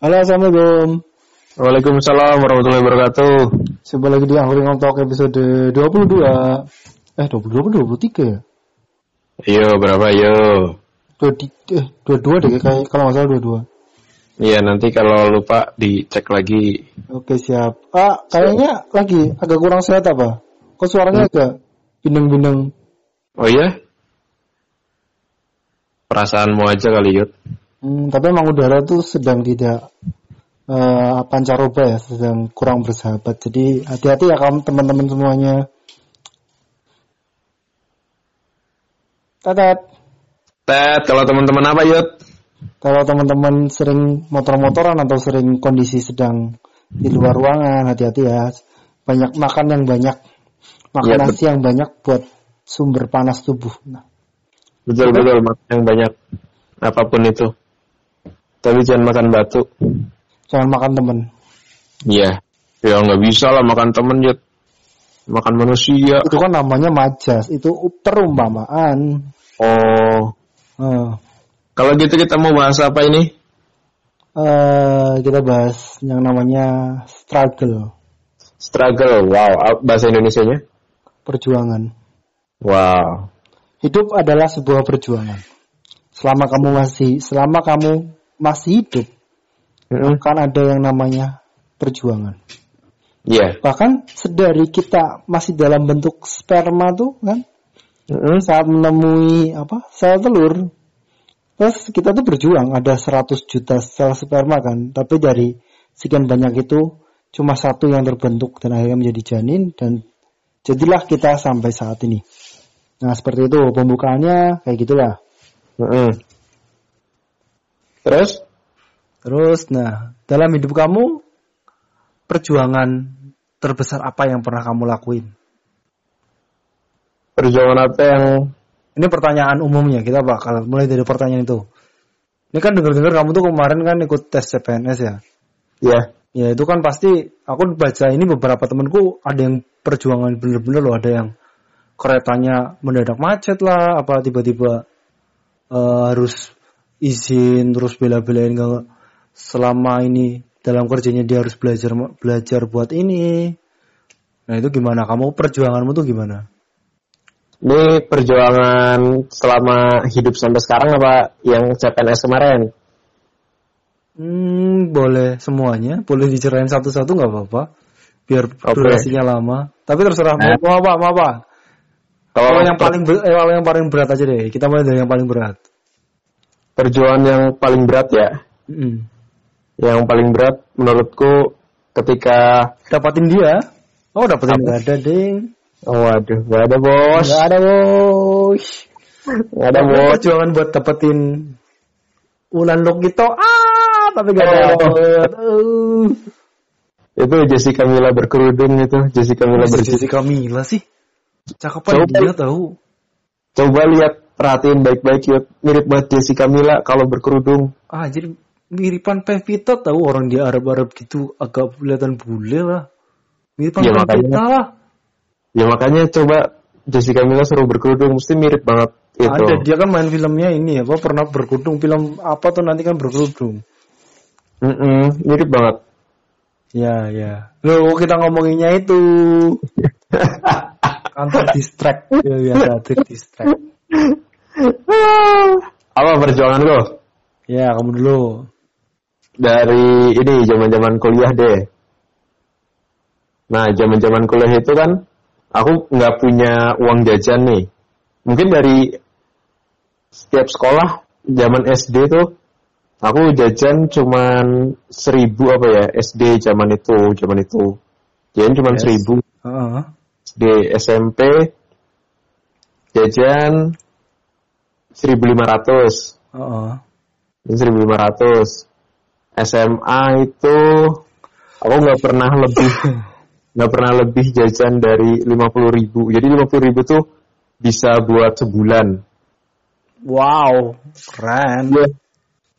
Halo, Assalamualaikum. Waalaikumsalam warahmatullahi wabarakatuh. Coba lagi di Angkring Talk episode 22. Eh, 22 23 ya? Yo, berapa yo? Dua, di, eh, 22 deh, kayak kalau nggak salah 22. Iya, nanti kalau lupa dicek lagi. Oke, siap. Ah, kayaknya lagi agak kurang sehat apa? Kok suaranya agak bindeng-bindeng? Oh iya? Perasaanmu aja kali, Yud. Hmm, tapi emang udara tuh sedang tidak eh pancaroba ya, sedang kurang bersahabat. Jadi hati-hati ya kamu teman-teman semuanya. Tetet. Tet, kalau teman-teman apa, Yud? Kalau teman-teman sering motor-motoran atau sering kondisi sedang di luar ruangan, hati-hati ya. Banyak makan yang banyak, makan Iya, nasi yang banyak buat sumber panas tubuh. Nah, Betul-betul, makan yang banyak. Apa pun itu. Tapi jangan makan batu. jangan makan temen. Iya. Ya nggak bisa lah makan temen, Yud. Makan manusia. Itu kan namanya majas, itu perumpamaan. Oh. Eh, Kalau gitu kita mau bahas apa ini? eh, kita bahas yang namanya struggle, Struggle. Wow, ah, bahasa Indonesianya? perjuangan. Wow. Hidup adalah sebuah perjuangan. Selama kamu masih, selama kamu masih hidup, Mm-mm. kan ada yang namanya perjuangan. Iya. Bahkan sedari kita masih dalam bentuk sperma tuh kan, Mm-mm. saat menemui apa sel telur, terus kita tuh berjuang ada 100 juta sel sperma kan, tapi dari sekian banyak itu cuma satu yang terbentuk dan akhirnya menjadi janin dan jadilah kita sampai saat ini. Nah seperti itu pembukaannya kayak gitulah. Mm-mm. Terus? Terus, nah dalam hidup kamu perjuangan terbesar apa yang pernah kamu lakuin? Perjuangan apa yang Ini pertanyaan umumnya, kita bakal mulai dari pertanyaan itu. Ini kan dengar-dengar kamu tuh kemarin kan ikut tes CPNS ya. ya Ya itu kan pasti aku baca ini beberapa temanku ada yang perjuangan bener-bener loh, ada yang keretanya mendadak macet lah, apa tiba-tiba eh, harus izin terus bela-belain nggak selama ini dalam kerjanya dia harus belajar belajar buat ini. Nah itu gimana? Kamu perjuanganmu tuh gimana? ini perjuangan selama hidup sampai sekarang apa yang CPNS kemarin? Hmm, boleh semuanya, boleh dicerain satu-satu nggak apa-apa, biar Oke. durasinya lama. Tapi terserah mau, Eh. mau apa, mau apa. Kalau Kalau yang paling ber- eh, kalau yang paling berat aja deh. Kita mulai dari yang paling berat. Perjuangan yang paling berat ya, Mm. yang paling berat menurutku ketika Dapatin dia. Oh, dapatin Apa? nggak ada, ding. oh waduh gak ada bos, Nggak ada, bos. gak ada bos. perjuangan buat dapetin Ulan Lokito. Ah, tapi gak Oh. dapet. Uh. Itu Jessica Mila berkerudung itu, Jessica Mila berkerudung. Jessica Mila sih. Cakepan Coba. dia tahu. Coba lihat perhatiin baik-baik yuk, mirip banget Jessica Mila kalau berkerudung. Ah, jadi miripan Pevita tahu orang di Arab-Arab gitu agak kelihatan bule lah. Miripan Ya, Pevita makanya. lah. Ya makanya coba Jessica Mila suruh berkerudung, mesti mirip banget itu. Ada dia kan main filmnya ini apa pernah berkerudung film apa tuh nanti kan berkerudung. Mm-mm, mirip banget. Ya ya. Loh kita ngomonginnya itu kantor distract ya biasa distract. Apa perjuangan lo? Ya kamu dulu. Dari ini zaman-zaman kuliah deh. Nah, zaman-zaman kuliah itu kan aku nggak punya uang jajan nih. Mungkin dari setiap sekolah zaman SD tuh aku jajan cuman seribu apa ya SD zaman itu zaman itu. Jajan cuman Yes. seribu. Heeh. SD SMP jajan 1500 Heeh. 1500 SMA itu aku nggak pernah lebih nggak pernah lebih jajan dari 50.000 ribu. Jadi 50.000 ribu tuh bisa buat sebulan. Wow, keren. ya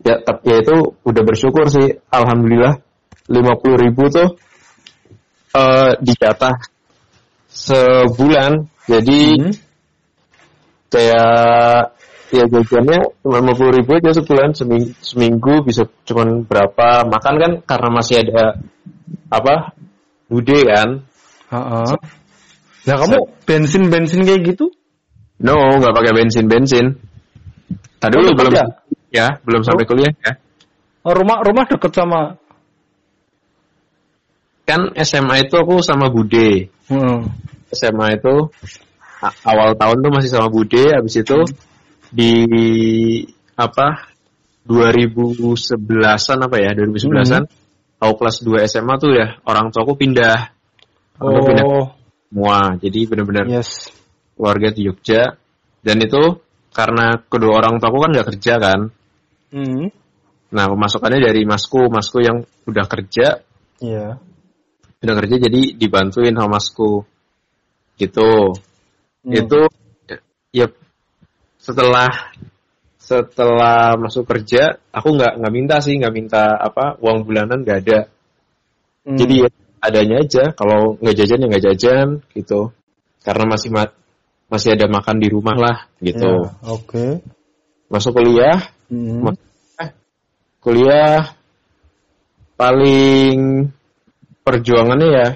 ya tapi ya itu udah bersyukur sih. Alhamdulillah 50.000 ribu tuh eh dijatah sebulan. Jadi Hmm. kayak ya jajannya cuma lima puluh ribu aja sebulan seminggu, seminggu bisa cuma berapa makan kan karena masih ada apa bude kan Heeh. Lah kamu bensin bensin kayak gitu? no nggak pakai bensin bensin tadi Oh, belum ya? ya belum sampai kuliah ya Oh, rumah rumah deket sama. kan SMA itu aku sama bude Heeh. SMA itu awal tahun tuh masih sama bude habis itu di apa 2011an apa ya 2011an aku kelas 2 SMA tuh ya orang tuaku pindah Aku pindah Oh, semua jadi benar-benar yes. keluarga di Jogja dan itu karena kedua orang tuaku kan nggak kerja kan Hmm. nah pemasukannya dari masku masku yang udah kerja Iya. udah kerja jadi dibantuin sama masku gitu Hmm. itu ya setelah setelah masuk kerja aku nggak nggak minta sih nggak minta apa uang bulanan nggak ada Hmm. jadi ya adanya aja kalau nggak jajan ya nggak jajan gitu karena masih ma- masih ada makan di rumah lah gitu Ya, Oke. masuk kuliah Hmm. Ma- eh, kuliah paling perjuangannya ya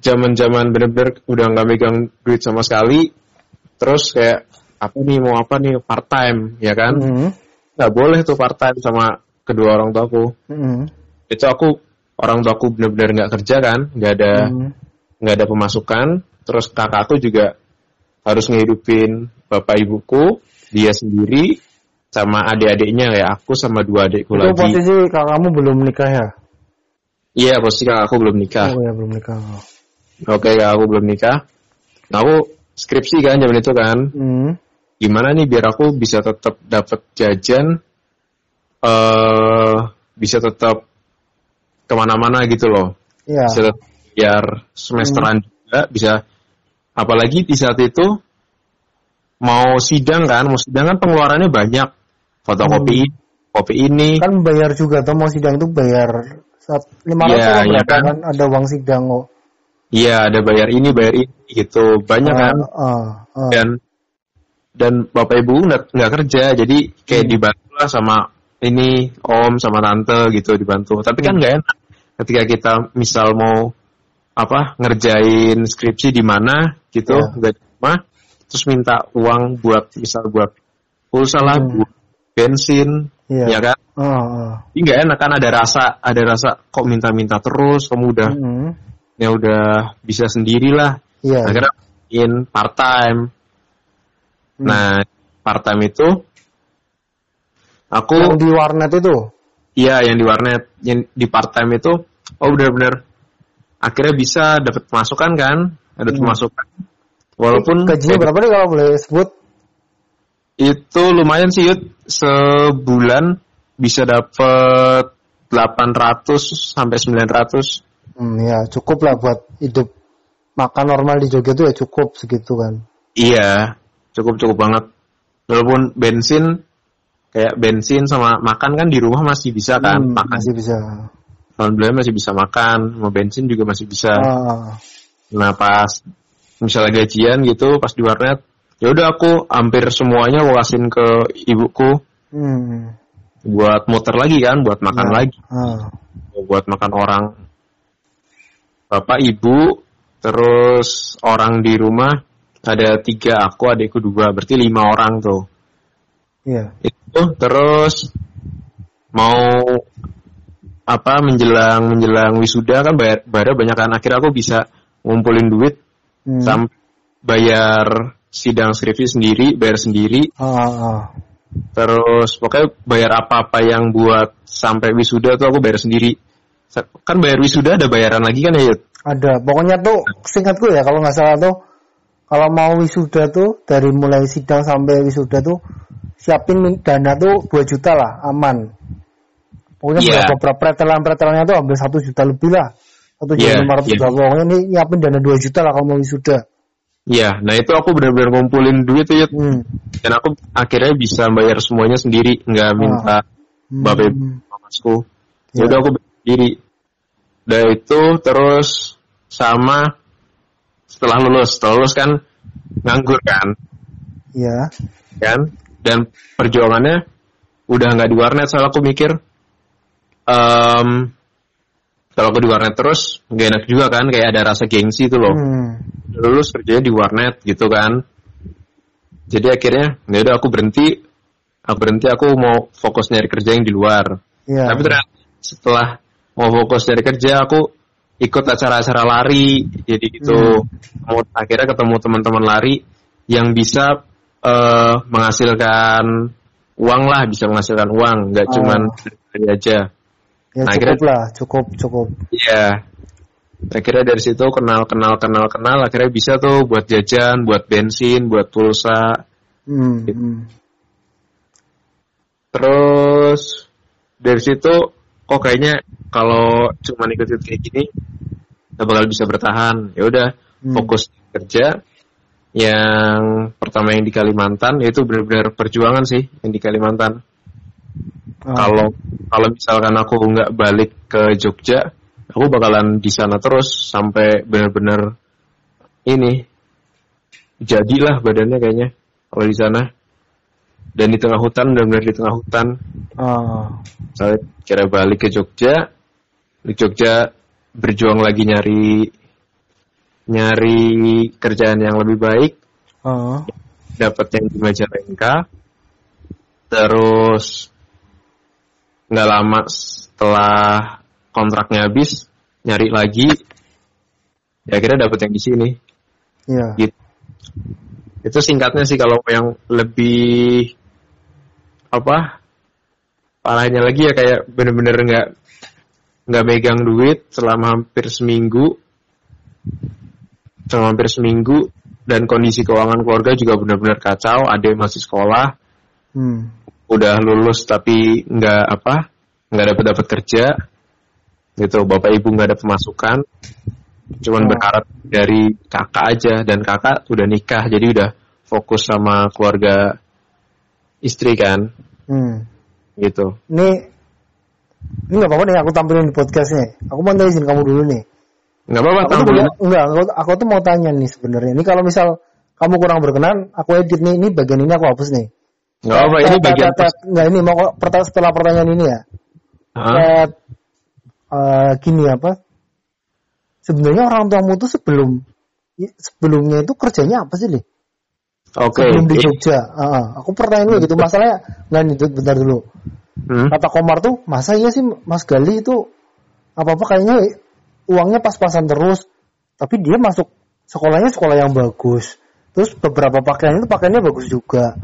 zaman-zaman bener-bener udah nggak megang duit sama sekali terus kayak apa nih mau apa nih part time ya kan Hmm. nggak boleh tuh part time sama kedua orang tuaku Hmm. itu aku orang tuaku bener-bener nggak kerja kan nggak ada Hmm. nggak ada pemasukan terus kakakku juga harus ngehidupin bapak ibuku dia sendiri sama adik-adiknya kayak aku sama dua adikku Itu lagi posisi kakakmu belum nikah ya? iya posisi kakakku belum nikah Oh ya belum nikah. oke kakakku belum nikah nah aku skripsi kan zaman itu kan Hmm. Gimana nih biar aku bisa tetap dapat jajan eh bisa tetap ke mana-mana gitu loh Iya. bisa tetap biar semesteran juga bisa apalagi di saat itu mau sidang kan mau sidang kan pengeluarannya banyak fotokopi kopi ini Kan bayar juga tuh mau sidang tuh bayar saat lima ratus Iya, atau iya kan? kan? Ada uang sidang kok. iya ada bayar ini bayar ini gitu banyak kan Ah, ah, ah. dan dan bapak ibu nggak kerja jadi kayak dibantu lah sama ini om sama tante gitu dibantu tapi kan nggak enak ketika kita misal mau apa ngerjain skripsi di mana gitu Iya. nggak di rumah terus minta uang buat misal buat pulsa lah Hmm. buat bensin Iya. ya kan ah. ini nggak enak kan ada rasa ada rasa kok minta-minta terus kamu udah Hmm. ya udah bisa sendirilah Iya. akhirnya in part time Hmm. Nah, part time itu aku Yang di warnet itu. iya yang di warnet, yang di part time itu oh benar-benar akhirnya bisa dapat pemasukan kan, ada Hmm. pemasukan. Walaupun gajinya berapa nih kalau boleh sebut? itu lumayan sih Yud, sebulan bisa dapat 800 sampai 900. Hmm, ya cukup lah buat hidup makan normal di Jogja tuh ya cukup segitu kan. Iya, cukup-cukup banget. Walaupun bensin kayak bensin sama makan kan di rumah masih bisa kan, Hmm, makan masih bisa. Alhamdulillah masih bisa makan, mau bensin juga masih bisa. Ah, Nah pas misalnya gajian gitu, pas di warnet, ya udah aku hampir semuanya kasihin ke ibuku hmm, buat muter lagi kan, buat makan Nah. lagi, ah, buat makan orang. Bapak, ibu, terus orang di rumah ada tiga, aku adikku dua, berarti lima orang tuh. iya. Itu terus mau apa menjelang menjelang wisuda kan bayar bayar banyak kan akhirnya aku bisa ngumpulin duit Hmm. sampai bayar sidang skripsi sendiri bayar sendiri Ah, ah. terus pokoknya bayar apa-apa yang buat sampai wisuda tuh aku bayar sendiri kan bayar wisuda ada bayaran lagi kan ya? Ada. Pokoknya tuh singkatku ya kalau nggak salah tuh kalau mau wisuda tuh dari mulai sidang sampai wisuda tuh siapin dana tuh 2 juta lah aman. Pokoknya Iya. berapa berapa pretelan-pretelannya tuh hampir satu juta lebih lah. Satu juta Iya, lima ratus iya. berapa. Pokoknya ini nyiapin dana 2 juta lah kalau mau wisuda. Iya, nah itu aku benar-benar ngumpulin duit tuh. Hmm. dan aku akhirnya bisa bayar semuanya sendiri nggak minta Hmm. bapak ibu mamasku Ya. udah aku sendiri dari itu terus sama setelah lulus setelah lulus kan nganggur kan Iya. kan dan perjuangannya udah nggak di warnet soalnya aku mikir em kalau aku di warnet terus gak enak juga kan kayak ada rasa gengsi itu loh Hmm. lulus kerjanya di warnet gitu kan jadi akhirnya ya udah aku berhenti aku berhenti aku mau fokus nyari kerja yang di luar Iya. tapi ternyata setelah mau fokus nyari kerja aku ikut acara-acara lari jadi gitu Mau- akhirnya ketemu teman-teman lari yang bisa eh, menghasilkan uang lah bisa menghasilkan uang nggak Oh. cuman lari aja Ya Nah, cukup akhirnya- lah, cukup cukup. Iya. Akhirnya dari situ kenal kenal kenal kenal akhirnya bisa tuh buat jajan, buat bensin, buat pulsa. Hmm. Gitu. hmm. Terus dari situ kok kayaknya kalau cuma ikut kayak gini nggak bakal bisa bertahan. Ya udah Hmm. fokus kerja. Yang pertama yang di Kalimantan itu benar-benar perjuangan sih yang di Kalimantan. Ah. Kalau kalau misalkan aku nggak balik ke Jogja, aku bakalan di sana terus sampai benar-benar ini jadilah badannya kayaknya kalau di sana. Dan di tengah hutan benar-benar di tengah hutan. Ah. Saya kira balik ke Jogja, di Jogja berjuang lagi nyari nyari kerjaan yang lebih baik Ah. dapat yang di Majalengka terus nggak lama setelah kontraknya habis nyari lagi ya akhirnya dapat yang di sini Iya. gitu itu singkatnya sih kalau yang lebih apa parahnya lagi ya kayak bener-bener nggak nggak megang duit selama hampir seminggu. Selama hampir seminggu dan kondisi keuangan keluarga juga benar-benar kacau ada yang masih sekolah. Hmm. udah lulus tapi nggak apa nggak dapat dapat kerja. Gitu bapak ibu nggak ada pemasukan cuman Oh. berharap dari kakak aja dan kakak udah nikah jadi udah fokus sama keluarga istri kan Hmm. gitu Ini ini nggak apa-apa nih aku tampilin di podcastnya. Aku mau minta izin kamu dulu nih. nggak apa-apa tampilin enggak, aku, aku tuh mau tanya nih sebenarnya. Ini kalau misal kamu kurang berkenan, aku edit nih. Ini bagian ini aku hapus nih. nggak apa ini bagian Enggak ini mau setelah pertanyaan ini ya. Eh, gini apa? Sebenarnya orang tuamu tuh sebelum sebelumnya itu kerjanya apa sih, Li? oke Sebelum di Jogja. Ah. aku pertanyaan dulu gitu. Masalahnya nggak nih, bentar dulu. Hmm? Kata Komar tuh, masa iya sih Mas Gali itu apa-apa kayaknya uangnya pas-pasan terus. Tapi dia masuk sekolahnya sekolah yang bagus. Terus beberapa pakaian itu pakaiannya bagus juga.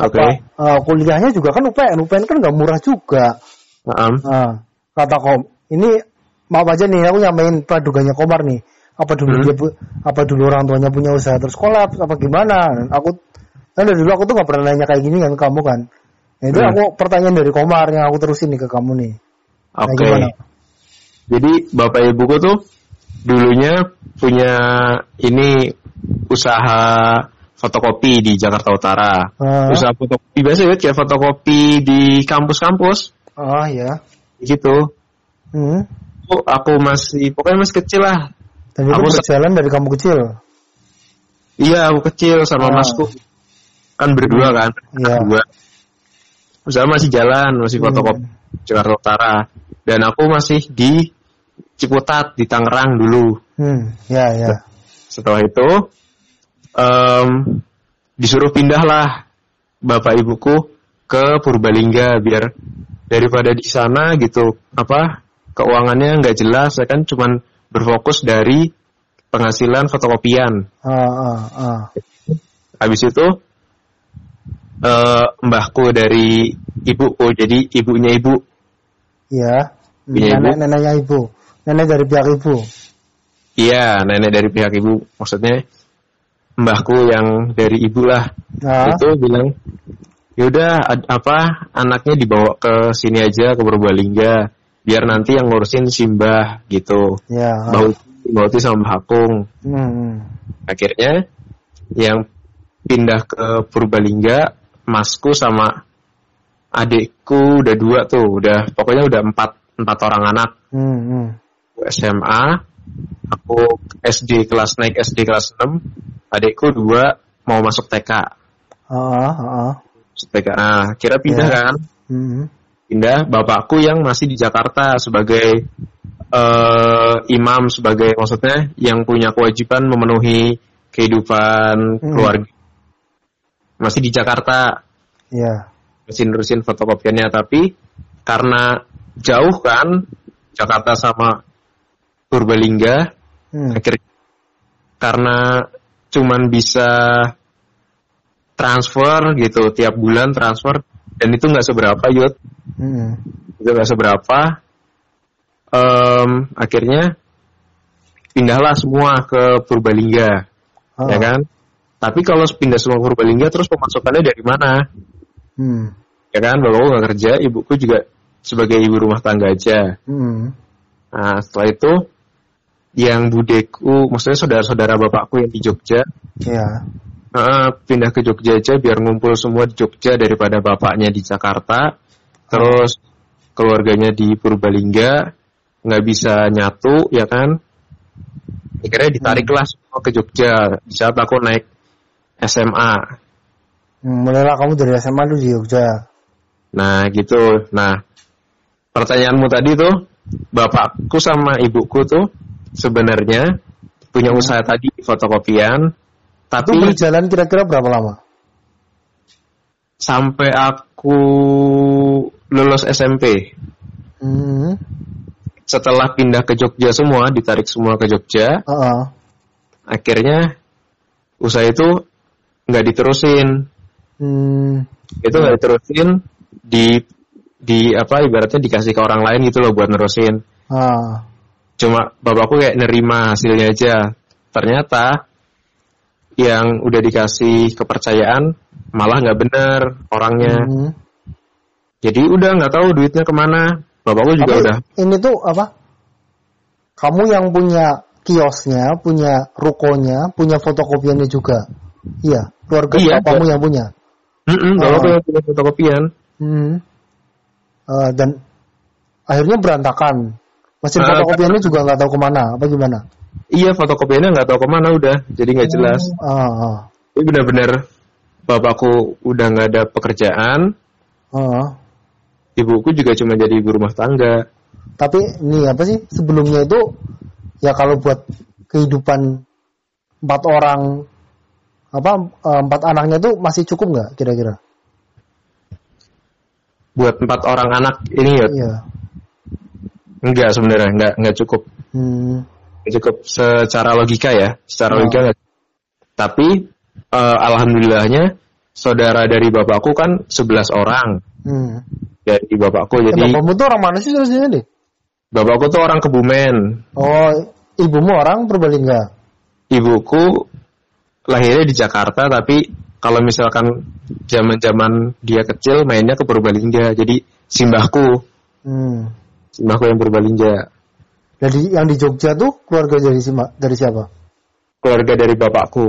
oke Apa, eh, kuliahnya juga kan UPN. UPN kan nggak murah juga. Naam. Nah, kata Kom, ini maaf aja nih aku nyamain pradugannya Komar nih. Apa dulu Hmm. dia apa dulu orang tuanya punya usaha terus kolab apa gimana? Aku kan dari dulu aku tuh nggak pernah nanya kayak gini kan ke kamu kan. Nah, itu Hmm. aku pertanyaan dari Komar yang aku terusin nih ke kamu nih. Nah, oke gimana? jadi bapak ibuku tuh dulunya punya ini usaha fotokopi di Jakarta Utara Ah, usaha fotokopi biasa ya kayak fotokopi di kampus-kampus ah ya. gitu Hmm. Aku, masih pokoknya masih kecil lah itu Aku berjalan dari kamu kecil. iya aku kecil sama Ah. masku kan berdua kan Iya. berdua usaha masih jalan masih Hmm. fotokopi Jakarta Utara dan aku masih di Ciputat di Tangerang dulu Hmm. Ya ya. setelah itu em, disuruh pindah lah bapak ibuku ke Purbalingga biar daripada di sana gitu apa keuangannya nggak jelas saya kan cuman berfokus dari penghasilan fotokopian Ah ah ah. habis itu eh, mbahku dari ibuku jadi ibunya ibu Iya. Ibu? Nenek neneknya ibu. Nenek dari pihak ibu. iya nenek dari pihak ibu maksudnya mbahku yang dari ibu lah Nah, itu bilang yaudah ad- apa anaknya dibawa ke sini aja ke Purbalingga biar nanti yang ngurusin simbah gitu ya. Mbah Uti, Mbah Uti sama Mbah Akung Hmm, hmm. akhirnya yang pindah ke Purbalingga masku sama adikku udah dua tuh udah pokoknya udah empat empat orang anak Hmm, hmm. SMA aku SD kelas naik SD kelas 6 adikku dua mau masuk TK Ah, ah, ah. TK. Nah, kira pindah Ya. kan? Hmm. Pindah bapakku yang masih di Jakarta sebagai eh, imam sebagai maksudnya yang punya kewajiban memenuhi kehidupan Hmm. keluarga. Masih di Jakarta, Ya. masih nerusin fotokopiannya tapi karena jauh kan Jakarta sama Purbalingga Hmm. akhirnya karena cuman bisa transfer gitu tiap bulan transfer dan itu nggak seberapa yud Hmm. itu nggak seberapa Em, akhirnya pindahlah semua ke Purbalingga Ah. ya kan tapi kalau pindah semua ke Purbalingga terus pemasukannya dari mana Hmm. ya kan bapakku nggak kerja ibuku juga sebagai ibu rumah tangga aja Hmm. nah setelah itu yang budeku maksudnya saudara-saudara bapakku yang di Jogja Ya. eh, pindah ke Jogja aja biar ngumpul semua di Jogja daripada bapaknya di Jakarta terus keluarganya di Purbalingga nggak bisa nyatu ya kan? Akhirnya ditariklah semua ke Jogja. Di saat aku naik SMA Hmm, mulailah kamu dari SMA lu di Jogja. nah gitu. Nah pertanyaanmu tadi tuh bapakku sama ibuku tuh sebenarnya punya usaha tadi fotokopian Itu tapi berjalan kira-kira berapa lama? sampai aku lulus SMP Hmm. setelah pindah ke Jogja semua ditarik semua ke Jogja Heeh. akhirnya usaha itu nggak diterusin Hmm. itu nggak diterusin di di apa ibaratnya dikasih ke orang lain gitu loh buat nerusin Ah. cuma bapakku kayak nerima hasilnya aja ternyata yang udah dikasih kepercayaan malah nggak bener orangnya Hmm. Jadi udah nggak tahu duitnya ke mana bapakku juga Tapi udah ini tuh apa? Kamu yang punya kiosnya, punya rukonya, punya fotokopiannya juga. Iya, keluarga Iya, bapakmu yang punya. Mm-mm, Oh. bapakku yang punya fotokopian Hmm. Eh, dan akhirnya berantakan. Mesin Ah, fotokopiannya juga nggak tahu ke mana, apa gimana? Iya fotokopiannya nggak tahu ke mana udah, jadi nggak jelas. Ah, ah, Ini benar-benar bapakku udah nggak ada pekerjaan, ah. Ibuku juga cuma jadi ibu rumah tangga. Tapi ini apa sih sebelumnya itu ya kalau buat kehidupan empat orang apa eh, empat anaknya itu masih cukup nggak kira-kira? Buat empat orang anak ini ya Iya. enggak sebenarnya nggak nggak cukup, Hmm. Cukup secara logika ya, secara Oh. logika nggak. Tapi eh, alhamdulillahnya saudara dari bapakku kan 11 orang Hmm. Dari bapakku, Eh, jadi bapakmu tuh orang mana sih sebenarnya deh? bapakku tuh orang Kebumen, Oh, ibumu orang Purbalingga. ibuku lahirnya di Jakarta tapi kalau misalkan zaman-zaman dia kecil mainnya ke Purbalingga jadi simbahku Hmm. simbahku yang Purbalingga Jadi yang di Jogja tuh keluarga dari sima, dari siapa? keluarga dari bapakku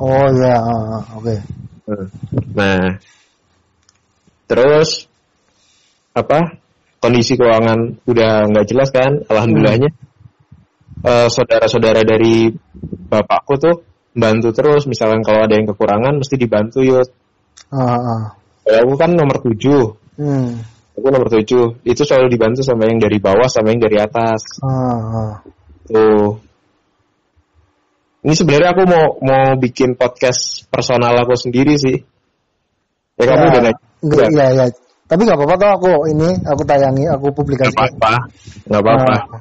Oh ya, ah, ah, oke. nah terus apa kondisi keuangan udah nggak jelas kan alhamdulillahnya. Eh, saudara-saudara dari bapakku tuh bantu terus misalkan kalau ada yang kekurangan mesti dibantu yuk Ah, ah. aku kan nomor tujuh. Hmm. aku nomor tujuh. Itu selalu dibantu sama yang dari bawah sama yang dari atas. Ah, ah. tuh. Ini sebenarnya aku mau mau bikin podcast personal aku sendiri sih. Ya kamu Ya, udah nggak Enggak, iya, iya. Tapi nggak apa-apa tuh aku ini aku tayangi, aku nggak publikasikan. apa-apa nggak apa-apa Ah,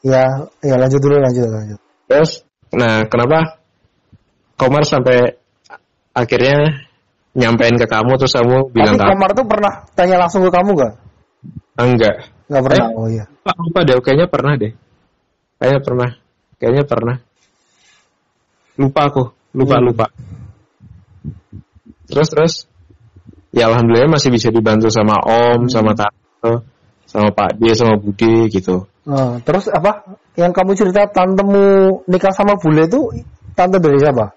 ya, ya lanjut dulu, lanjut, lanjut. terus nah kenapa Komar sampai akhirnya nyampein ke kamu terus kamu bilang Tapi Komar tuh pernah tanya langsung ke kamu nggak? enggak Nggak pernah. Eh? Oh iya. lupa, lupa deh kayaknya pernah deh kayaknya pernah kayaknya pernah lupa aku lupa Hmm. lupa terus terus ya alhamdulillah masih bisa dibantu sama om Hmm. sama tante sama pak dia sama bude gitu Ah, terus apa? Yang kamu cerita tantemu nikah sama bule itu tante dari siapa?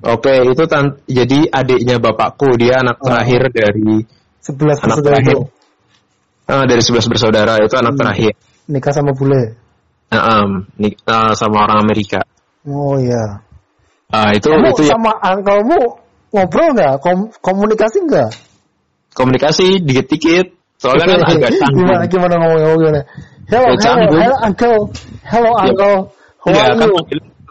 oke itu tan jadi adiknya bapakku dia anak Oh. terakhir dari Sebelas anak bersaudara terakhir itu Ah, dari sebelas bersaudara itu anak Hmm. terakhir nikah sama bule. Nah, em, nik- ah, sama orang Amerika Oh iya. Ah, itu Kamu itu ya sama angkelmu ngobrol nggak? Kom- komunikasi nggak? Komunikasi dikit-dikit. Soalnya kan agak canggung. gimana gimana ngomongnya gimana? Hello, hello, hello, uncle. Hello, Ya. uncle. How are kan you?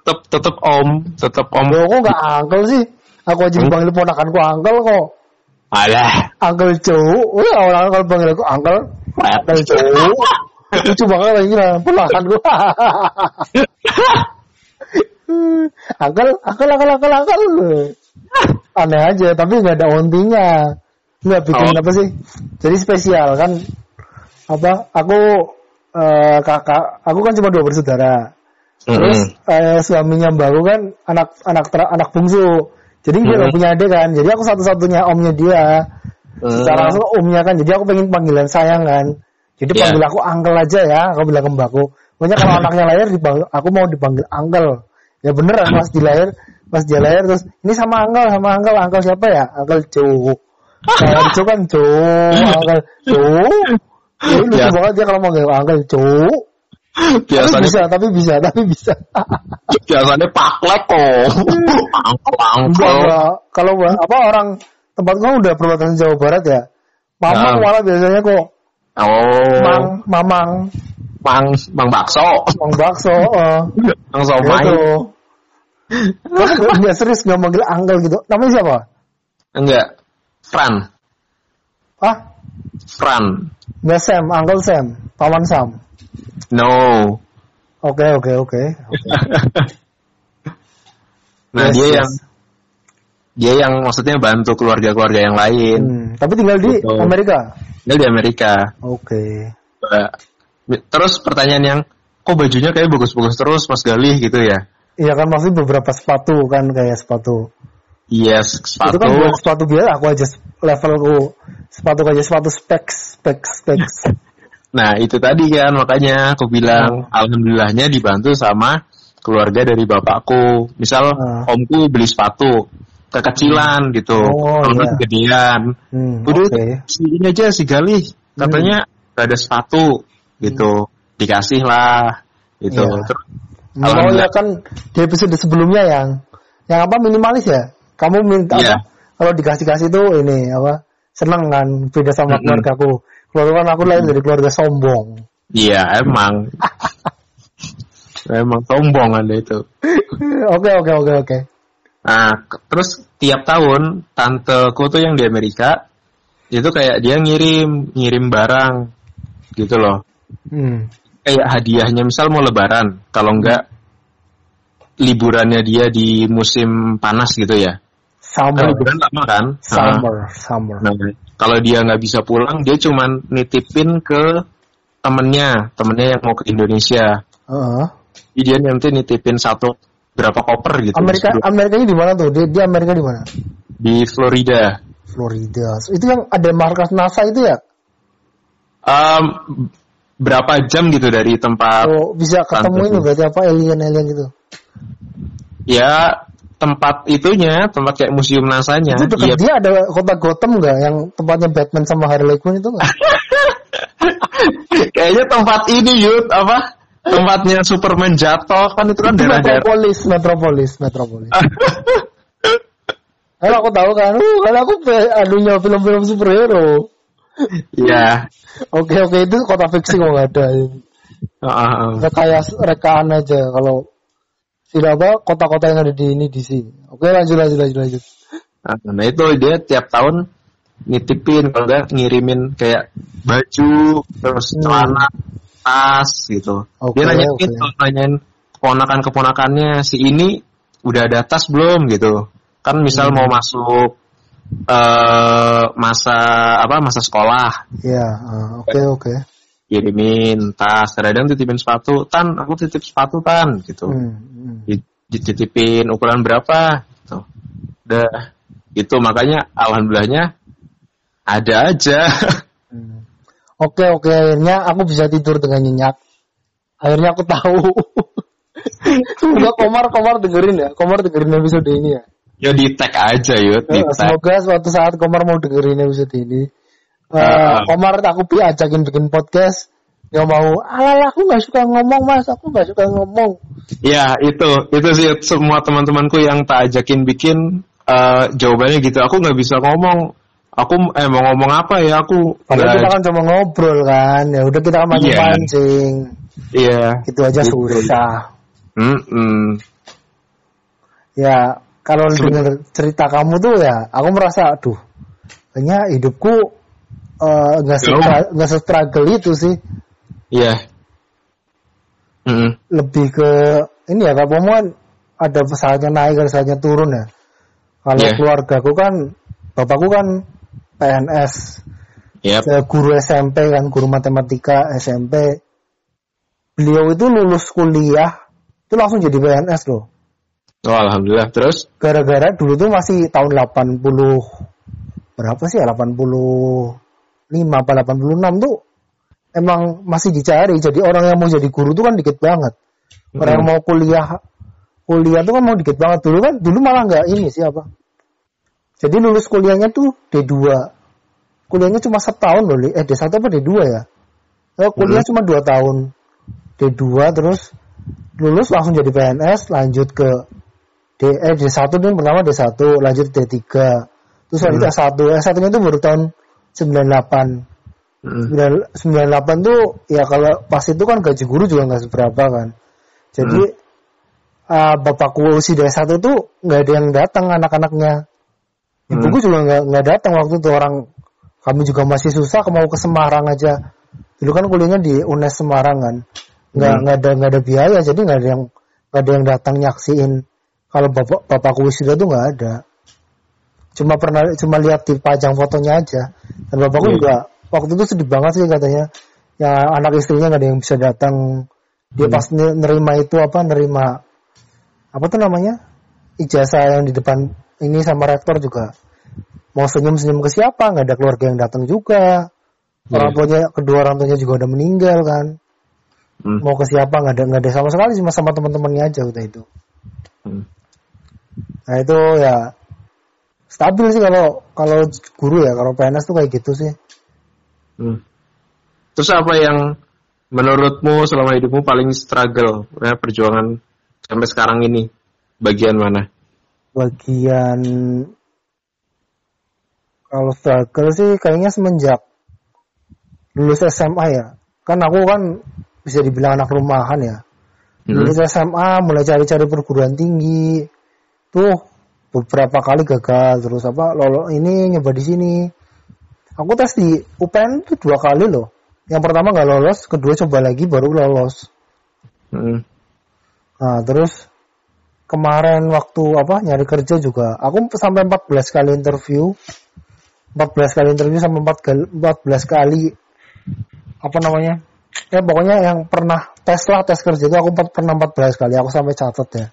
tetep tetep om, tetep om. Loh, kok nggak uncle sih? Aku aja Hmm? dipanggil ponakanku uncle kok. Alah, Uncle Joe. Wah, orang kalau panggil aku uncle. Uncle Joe. Lucu banget lagi lah, ponakanku. uncle, uncle, uncle, uncle, uncle. Aneh aja, tapi nggak ada ontinya. Nggak bikin Oh. apa sih? Jadi spesial kan? Apa? Aku eh, kakak, aku kan cuma dua bersaudara. Terus eh, suaminya mbakku kan anak anak ter- anak bungsu. Jadi dia nggak Hmm. punya adik kan. Jadi aku satu-satunya omnya dia. Secara langsung omnya kan. Jadi aku pengen panggilan sayang kan. Jadi Iya. panggil aku uncle aja ya. Aku bilang ke mbakku. Pokoknya kalau anaknya lahir dipanggil, aku mau dipanggil uncle. Ya beneran pas dilahir, pas dia lahir terus ini sama uncle sama uncle uncle siapa ya? Uncle Joe. Joe kan Joe, uncle Joe. Jadi lucu Ya. banget dia kalau manggil Joe. Tapi biasanya bisa, tapi bisa, tapi bisa. biasanya paklek kok. Angkel angkel. Kalau apa orang tempat gua udah perbatasan Jawa Barat ya. Mamang malah biasanya kok Oh, mang, mamang, mang mang bakso, mang bakso, eh, mang somai. gitu. Kamu nggak serius nggak manggil uncle gitu. Namanya siapa? Enggak. Fran, Ah, Fran. nggak Sam, Uncle Sam, Paman Sam. No. Oke, oke, oke. oke. Nah, Yes, dia yes. yang dia yang maksudnya bantu keluarga-keluarga yang lain. Hmm, tapi tinggal di Betul. Amerika. Dia di Amerika. Oke. Nah, Terus pertanyaan yang kok bajunya kayak bagus-bagus terus Mas Galih gitu ya? Iya kan maksudnya beberapa sepatu kan kayak sepatu. Yes, sepatu. Itu kan buat sepatu biasa aku aja levelku sepatu aja sepatu specs specs specs. Nah, itu tadi kan makanya aku bilang alhamdulillahnya dibantu sama keluarga dari bapakku. Misal Ah. omku beli sepatu kekecilan gitu, Oh, kalau iya. kegedean. Hmm, Udah oke. sini aja si Galih katanya nggak ada sepatu gitu, dikasih lah gitu. Iya. Terus ya Alhamdulillah. kan di episode sebelumnya yang yang apa minimalis ya? Kamu minta Iya. apa? Kalau dikasih-kasih tuh ini apa? Seneng kan beda sama Mm-mm. keluarga aku. Keluarga kan aku lahir dari keluarga sombong. Iya emang, emang sombong anda itu. Oke oke oke oke. Nah, terus tiap tahun tanteku tuh yang di Amerika itu kayak dia ngirim ngirim barang gitu loh. Hmm. Kayak hadiahnya misal mau lebaran, kalau enggak liburannya dia di musim panas gitu ya. Kan Summer. liburan lama kan? Nah, Summer, summer. Nah, kalau dia nggak bisa pulang, dia cuman nitipin ke temennya, temennya yang mau ke Indonesia. Heeh. Jadi dia nanti nitipin satu berapa koper gitu. Amerika Amerikanya di mana tuh? Dia, dia Amerika di mana? di Florida. Florida. Itu yang ada markas NASA itu ya? Em, berapa jam gitu dari tempat Oh, bisa ketemu ini berarti apa alien-alien gitu. Ya tempat itunya, tempat kayak museum NASA-nya. Itu dekat Iya. dia ada kota Gotham nggak yang tempatnya Batman sama Harley Quinn itu nggak? Kayaknya tempat ini Yud apa? Tempatnya Superman jatuh kan itu kan daerah-daerah. Metropolis, Metropolis, Metropolis. Kalau aku tahu kan, uh, kalau aku anunya film-film superhero. Iya. Oke oke itu kota fiksi kok nggak ada. Heeh. Kayak rekaan aja kalau tidak apa kota-kota yang ada di ini di sini. Oke lanjut lanjut lanjut lanjut. Nah itu dia tiap tahun nitipin kalau enggak ngirimin kayak baju terus Hmm. celana tas gitu. Oke, dia nanyain oke. kalau nanyain keponakan keponakannya si ini udah ada tas belum gitu. Kan misal Hmm. mau masuk eh masa apa masa sekolah Ya ah, oke oke. Kirimin tas kadang titipin sepatu tan aku titip sepatu tan gitu Hmm, hmm. Di- dititipin ukuran berapa gitu. udah itu makanya alhamdulillahnya ada aja Hmm. Oke oke akhirnya aku bisa tidur dengan nyenyak. Akhirnya aku tahu. Semoga Komar Komar dengerin ya. Komar dengerin episode ini ya. ya di tag aja yuk di Eh, tag semoga suatu saat Komar mau dengerin episode ini. Eh, Ah. Komar aku pi ajakin bikin podcast. Gak mau, alah aku gak suka ngomong mas, aku gak suka ngomong. ya itu itu sih semua teman-temanku yang tak ajakin bikin eh, jawabannya gitu aku nggak bisa ngomong aku eh mau ngomong apa ya aku Padahal nggak- kita kan cuma ngobrol kan. Ya udah kita kan mancing-mancing. iya Gitu aja Gitu. susah. Mm-mm. Ya kalau denger cerita kamu tuh ya, aku merasa aduh, kayaknya hidupku nggak uh, nggak struggle itu sih. iya Mm-mm. Lebih ke ini ya kamu kan ada saatnya naik ada saatnya turun ya. Kalau Iya. keluargaku kan, bapakku kan PNS, Yap. ya, guru SMP kan, guru matematika SMP. Beliau itu lulus kuliah, itu langsung jadi PNS loh. Oh, alhamdulillah. Terus? gara-gara dulu tuh masih tahun 80 berapa sih ya 85 apa 86 tuh emang masih dicari. Jadi orang yang mau jadi guru tuh kan dikit banget. Orang yang mau kuliah kuliah tuh kan mau dikit banget. Dulu kan dulu malah nggak ini sih apa? Jadi lulus kuliahnya tuh D2 kuliahnya cuma setahun loh eh D1 apa D2 ya? Eh, kuliah cuma 2 tahun. D2 terus lulus langsung jadi PNS lanjut ke D, eh, D1 tuh yang pertama D1 lanjut D3 terus lanjut S1 S1 nya itu baru tahun 98 Mm. 98 tuh ya kalau pas itu kan gaji guru juga nggak seberapa kan. Jadi ah, bapakku usia S1 tuh nggak ada yang datang anak-anaknya. Ibuku juga nggak nggak datang waktu itu orang kami juga masih susah mau ke Semarang aja. Dulu kan kuliahnya di UNES Semarang kan. Nggak Hmm. nggak ada nggak ada biaya jadi nggak ada yang nggak ada yang datang nyaksiin. Kalau bapak bapakku wisuda tuh nggak ada. Cuma pernah cuma lihat dipajang fotonya aja dan bapakku Iya. juga waktu itu sedih banget sih katanya ya anak istrinya nggak ada yang bisa datang dia Hmm. pas ne- nerima itu apa nerima apa tuh namanya ijazah yang di depan ini sama rektor juga mau senyum senyum ke siapa nggak ada keluarga yang datang juga orang Iya. tuanya kedua orang tuanya juga udah meninggal kan Mm. mau ke siapa nggak ada nggak ada sama sekali cuma sama teman-temannya aja udah itu Mm. nah itu ya stabil sih kalau kalau guru ya kalau PNS tuh kayak gitu sih Hmm. Terus apa yang menurutmu selama hidupmu paling struggle, ya, perjuangan sampai sekarang ini? Bagian mana? bagian kalau struggle sih kayaknya semenjak lulus SMA ya kan aku kan bisa dibilang anak rumahan ya Hmm. lulus SMA mulai cari-cari perguruan tinggi tuh beberapa kali gagal terus apa lolo ini nyoba di sini aku tes di UPN tuh dua kali loh yang pertama nggak lolos kedua coba lagi baru lolos Hmm. Nah, terus kemarin waktu apa nyari kerja juga, aku sampai 14 kali interview. 14 kali interview sampai 4 kali, 14 kali apa namanya? Ya pokoknya yang pernah tes lah tes kerja itu aku empat- pernah 14 kali, aku sampai catat ya.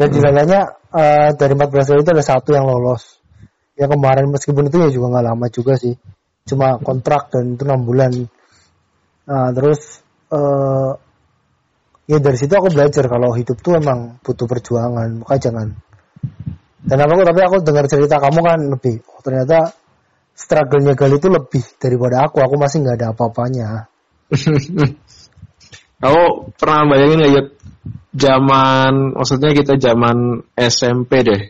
Ya jalannya eh, dari 14 kali itu ada satu yang lolos. Ya kemarin meskipun itu ya juga nggak lama juga sih. Cuma kontrak dan itu 6 bulan. Nah, terus eh ya dari situ aku belajar kalau hidup tuh emang butuh perjuangan maka jangan dan aku tapi aku dengar cerita kamu kan lebih oh, ternyata struggle-nya Gali itu lebih daripada aku aku masih nggak ada apa-apanya Kamu pernah bayangin nggak Yud? zaman, maksudnya kita zaman SMP deh,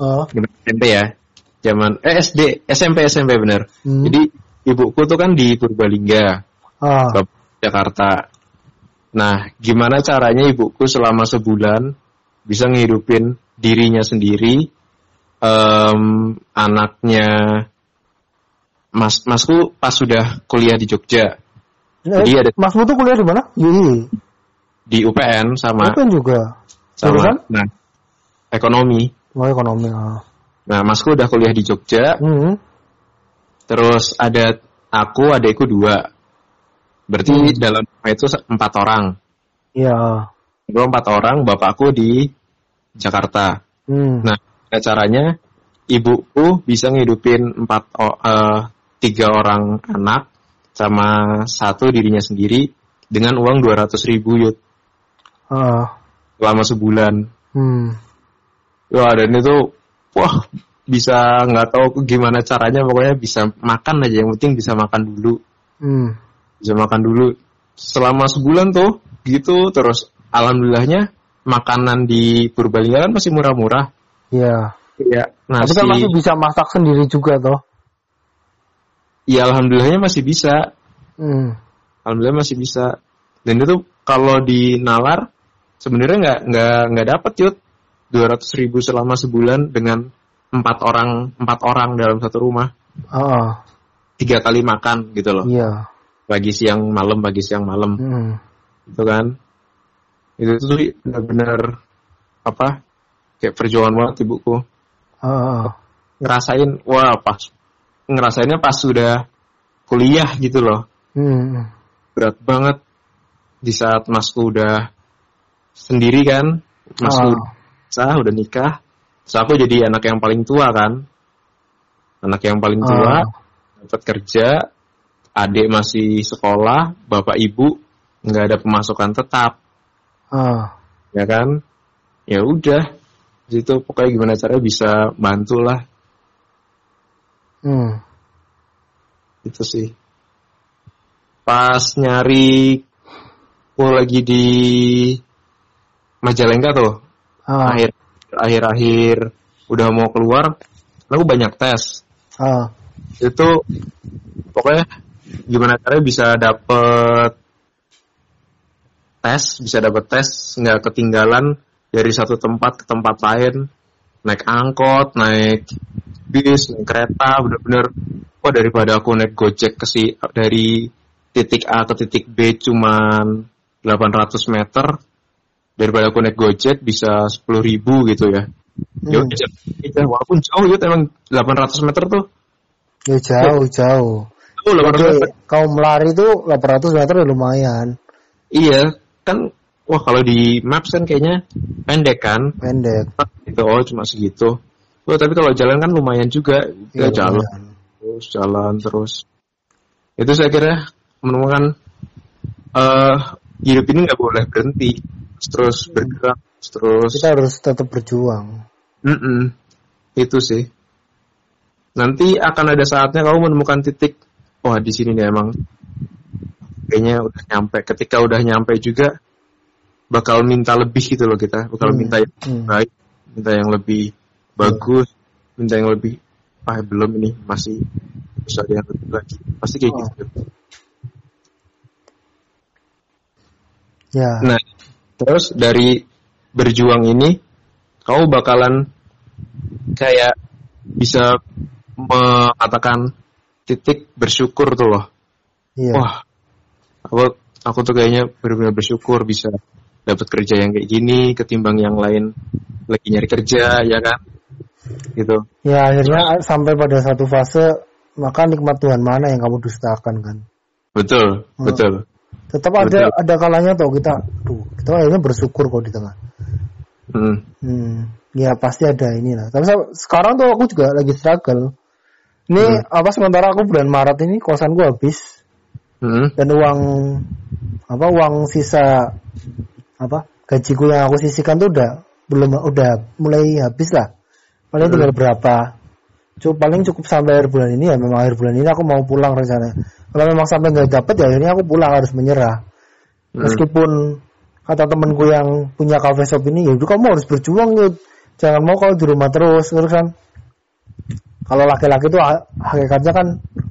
oh SMP ya, zaman eh SD, SMP SMP bener. Hmm. Jadi ibuku tuh kan di Purbalingga, Bap- Jakarta. Nah, gimana caranya ibuku selama sebulan bisa ngehidupin dirinya sendiri, em, anaknya, mas masku pas sudah kuliah di Jogja, Jadi ada- Masmu tuh kuliah di mana Iya, di UPN sama kan juga sama Jurusan? nah, ekonomi. oh ekonomi ah. Nah, masku udah kuliah di Jogja, Hmm. terus ada aku, adekku dua. Berarti Hmm. dalam rumah itu empat orang. Iya. Gue empat orang, bapakku di Jakarta. Hmm. Nah, caranya ibuku bisa ngidupin empat eh, tiga orang anak sama satu dirinya sendiri dengan uang 200 ribu yud Ah. selama sebulan. Hmm. Wah, dan itu wah bisa nggak tahu gimana caranya pokoknya bisa makan aja yang penting bisa makan dulu Hmm. bisa makan dulu selama sebulan tuh gitu terus alhamdulillahnya makanan di Purbalingga kan masih murah-murah Iya. ya Tapi nasi kan masih bisa masak sendiri juga toh. Ya alhamdulillahnya masih bisa. Hmm. alhamdulillah masih bisa. Dan itu kalau di nalar sebenarnya nggak nggak nggak dapat yud. dua ratus ribu selama sebulan dengan empat orang empat orang dalam satu rumah. Ah, tiga kali makan gitu loh. Iya. pagi siang malam pagi siang malam. Hmm. gitu kan? Itu tuh benar-benar apa? Kayak perjuangan banget ibuku. Ah, ngerasain wah pas ngerasainnya pas sudah kuliah gitu loh hmm. berat banget di saat masku udah sendiri kan masku Ah. sah udah nikah terus aku jadi anak yang paling tua kan anak yang paling tua Ah. dapat kerja adik masih sekolah bapak ibu nggak ada pemasukan tetap Ah. ya kan ya udah itu pokoknya gimana caranya bisa bantu lah Hmm. itu sih pas nyari aku lagi di Majalengka tuh Ah. akhir akhir akhir udah mau keluar aku banyak tes Ah. itu pokoknya gimana caranya bisa dapet tes bisa dapet tes nggak ketinggalan dari satu tempat ke tempat lain naik angkot naik bis naik kereta bener-bener oh daripada aku naik gojek ke si dari titik A ke titik B cuman 800 meter daripada aku naik gojek bisa 10.000 ribu gitu ya Ya Hmm. udah, ya, walaupun jauh ya emang 800 meter tuh Ya jauh, jauh. Oh, 800 meter. Oke, kau melari tuh 800 meter udah lumayan. Iya, kan wah kalau di maps kan kayaknya pendek kan. Pendek. Itu oh cuma segitu. Oh, tapi kalau jalan kan lumayan juga. Ya, jalan lumayan. terus, jalan terus. Itu saya kira menemukan eh hidup ini nggak boleh berhenti. Terus bergerak, terus Kita harus tetap berjuang. Mm-mm. Itu sih. Nanti akan ada saatnya kamu menemukan titik, wah di sini nih emang kayaknya udah nyampe. Ketika udah nyampe juga bakal minta lebih gitu loh kita, bakal Hmm. minta yang Hmm. baik, minta yang lebih bagus, minta yang lebih ah belum ini masih bisa ada yang lebih lagi. Pasti kayak Oh. gitu. Ya. Nah, terus dari berjuang ini, kamu bakalan kayak bisa mengatakan titik bersyukur tuh loh. Iya. Wah, aku aku tuh kayaknya benar-benar bersyukur bisa dapat kerja yang kayak gini ketimbang yang lain lagi nyari kerja ya kan gitu Ya akhirnya sampai pada satu fase maka nikmat Tuhan mana yang kamu dustakan kan. betul Hmm. betul Tetap Betul. ada ada kalanya tuh kita tuh kita akhirnya bersyukur kok di tengah. Hmm. Hmm, ya pasti ada inilah. Tapi sa- sekarang tuh aku juga lagi struggle. Ini Hmm. apa sementara aku bulan Maret ini kosan gua habis Hmm. dan uang apa uang sisa apa gajiku yang aku sisihkan tuh udah belum udah mulai habis lah. Paling tinggal berapa? Cukup paling cukup sampai akhir bulan ini ya memang akhir bulan ini aku mau pulang rencananya. Kalau memang sampai nggak dapet ya akhirnya aku pulang harus menyerah. Hmm. Meskipun kata temenku yang punya cafe shop ini, ya udah kamu harus berjuang Yud. Jangan mau kalau di rumah terus, terus kan. Kalau laki-laki itu ha- hakikatnya kan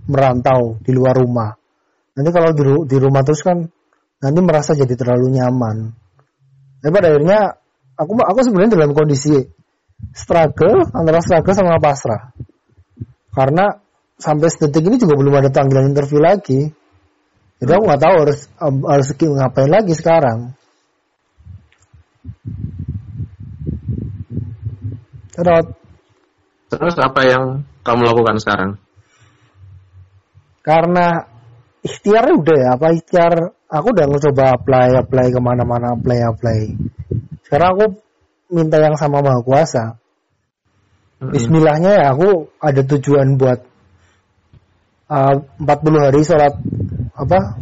merantau di luar rumah. Nanti kalau di, di rumah terus kan nanti merasa jadi terlalu nyaman. Tapi pada akhirnya aku aku sebenarnya dalam kondisi struggle antara struggle sama pasrah. Karena sampai sedetik ini juga belum ada panggilan interview lagi. Jadi aku nggak tahu harus harus ngapain lagi sekarang. Terus terus apa yang kamu lakukan sekarang karena ikhtiarnya udah ya apa ikhtiar aku udah ngecoba apply apply ke mana-mana apply apply. Sekarang aku minta yang sama maha kuasa. Hmm. Bismillahnya ya aku ada tujuan buat uh, 40 hari sholat apa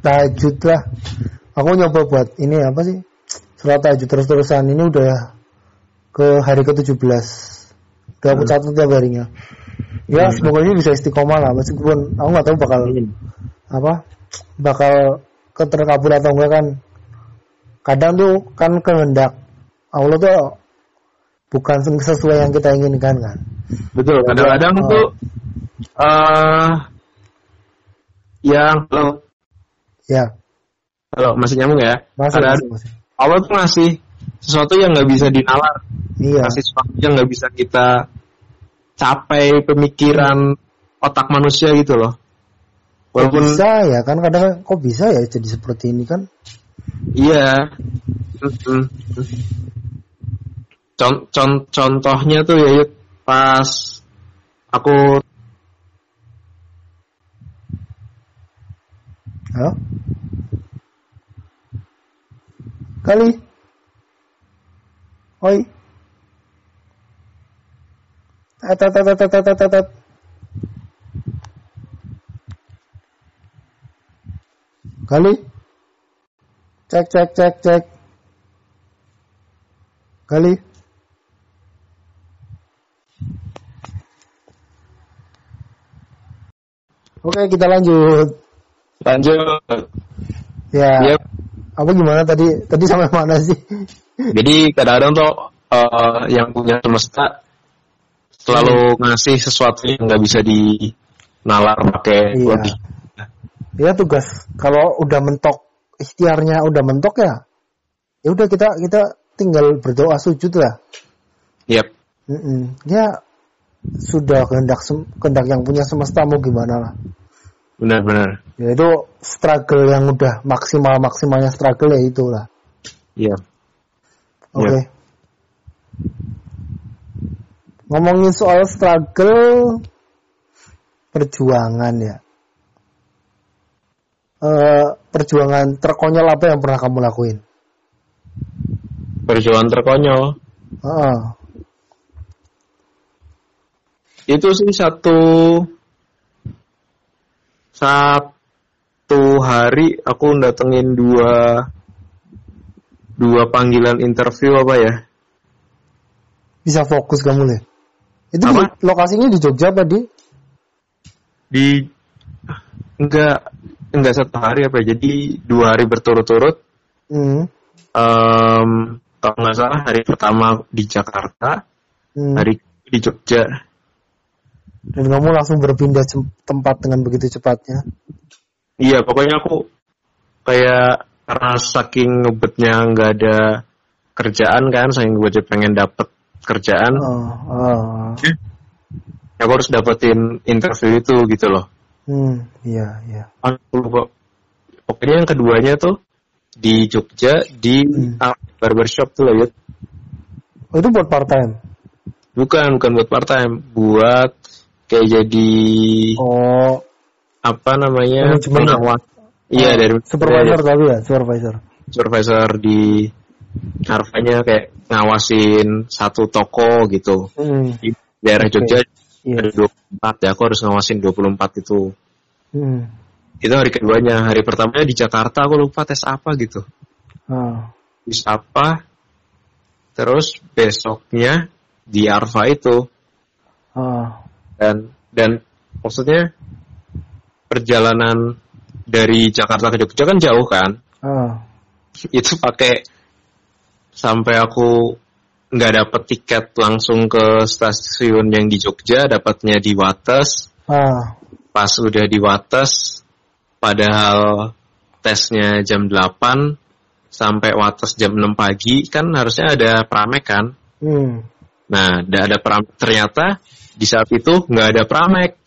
tahajud lah. Aku nyoba buat ini apa sih sholat tahajud terus-terusan ini udah ke hari ke-17. Udah aku Hmm. catat tiap harinya. Ya Hmm. semoga ini bisa istiqomah lah meskipun aku nggak tahu bakal apa bakal keterkabul atau enggak kan. Kadang tuh kan kehendak Allah tuh bukan sesuai yang kita inginkan kan. betul kadang-kadang Oh. tuh eh yang halo Ya, halo masih nyambung ya masih, Ada- masih, masih. Allah tuh ngasih sesuatu yang nggak bisa dinalar Iya. ngasih sesuatu yang nggak bisa kita capai pemikiran otak manusia gitu loh Kok walaupun bisa ya kan kadang kok bisa ya jadi seperti ini kan? iya Mm-mm. Con- con- contohnya tuh ya pas aku Halo? Kali? Oi. Tet. Kali? Cek, cek, cek, cek. Kali? Oke, kita lanjut. lanjut Ya. Iya. Apa gimana tadi? Tadi sampai mana sih? Jadi kadang-kadang tuh eh, yang punya semesta selalu ngasih sesuatu yang nggak bisa dinalar pakai Iya. logika. Ya tugas kalau udah mentok ikhtiarnya udah mentok ya. Ya udah kita kita tinggal berdoa sujud lah. Yep. Mm-mm. Ya sudah kehendak kehendak yang punya semesta mau gimana lah. Benar-benar. Ya itu struggle yang udah maksimal maksimalnya struggle ya itulah. Iya. Oke. Ya. Ngomongin soal struggle perjuangan ya. Eh perjuangan terkonyol apa yang pernah kamu lakuin? Perjuangan terkonyol. Heeh. Itu sih satu satu hari aku datengin dua dua panggilan interview apa ya? bisa fokus kamu deh. Itu Apa? di- lokasinya di Jogja apa di? Di enggak enggak satu hari apa ya? Jadi dua hari berturut-turut Hmm. Em, kalau nggak salah hari pertama di Jakarta, hmm. hari di Jogja. Dan kamu langsung berpindah tempat dengan begitu cepatnya. Iya, pokoknya aku kayak karena saking ngebetnya nggak ada kerjaan kan, saking gue pengen dapet kerjaan, Oh, oh. ya aku harus dapetin interview itu gitu loh. Hmm, iya, iya. Aku lupa. Pokoknya yang keduanya tuh di Jogja di Hmm. barbershop tuh lah Yud. Oh, itu buat part time. Bukan, bukan buat part time, buat kayak jadi Oh, apa namanya ya? pengawas. Iya oh, dari supervisor tapi ya, supervisor. supervisor di harfanya kayak ngawasin satu toko gitu Hmm, di daerah Oke. Jogja iya. ada 24 ya aku harus ngawasin 24 itu Hmm. itu hari keduanya hari pertamanya di Jakarta aku lupa tes apa gitu Ah, tes apa terus besoknya di Arfa itu ah, dan dan maksudnya perjalanan dari Jakarta ke Jogja kan jauh kan? Ah. itu pakai sampai aku nggak dapet tiket langsung ke stasiun yang di Jogja dapatnya di Wates. Ah, pas udah di Wates padahal tesnya jam 8 sampai Wates jam 6 pagi kan harusnya ada pramek kan? Hmm. nah ada pramek. Ternyata di saat itu nggak ada pramek.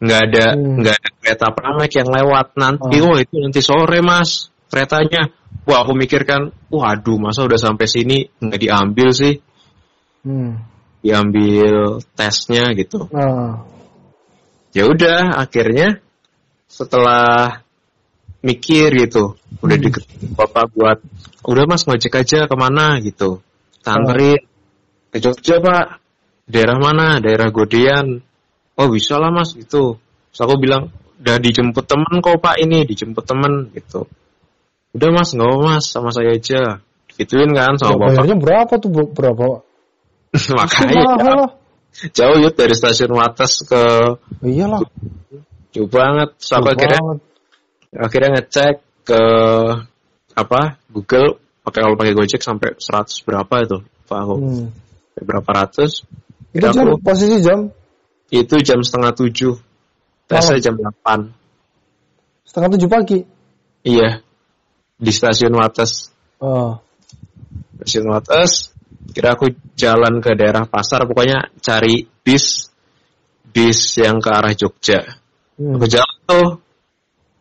Nggak ada Hmm. nggak ada kereta pramek yang lewat. Nanti Oh. oh itu nanti sore mas keretanya. Wah aku mikirkan waduh masa udah sampai sini nggak diambil sih? Hmm. diambil tesnya gitu. Ah, ya udah akhirnya setelah mikir gitu udah Hmm. deket bapak buat udah mas ngojek aja ke mana? gitu. Tanterin ke Jogja pak daerah mana? Daerah Godean. Oh bisa lah mas gitu. Terus aku bilang udah dijemput temen kok pak ini dijemput temen gitu. Udah mas nggak apa mas sama saya aja. Gituin kan ya, sama bapak. bayarnya berapa tuh Bu? berapa? makanya jauh, jauh yuk dari stasiun Wates ke Iyalah. jauh banget. Terus aku akhirnya banget. akhirnya ngecek ke apa Google pakai kalau pakai Gojek sampai 100 berapa itu Pak aku. Hmm. berapa ratus Itu jam, aku- posisi jam? itu jam setengah tujuh Tesnya jam 8. Setengah tujuh pagi. Iya. Di stasiun Wates. Oh. Stasiun Wates. Kira aku jalan ke daerah pasar, pokoknya cari bis bis yang ke arah Jogja. Hmm. Aku jalan tuh.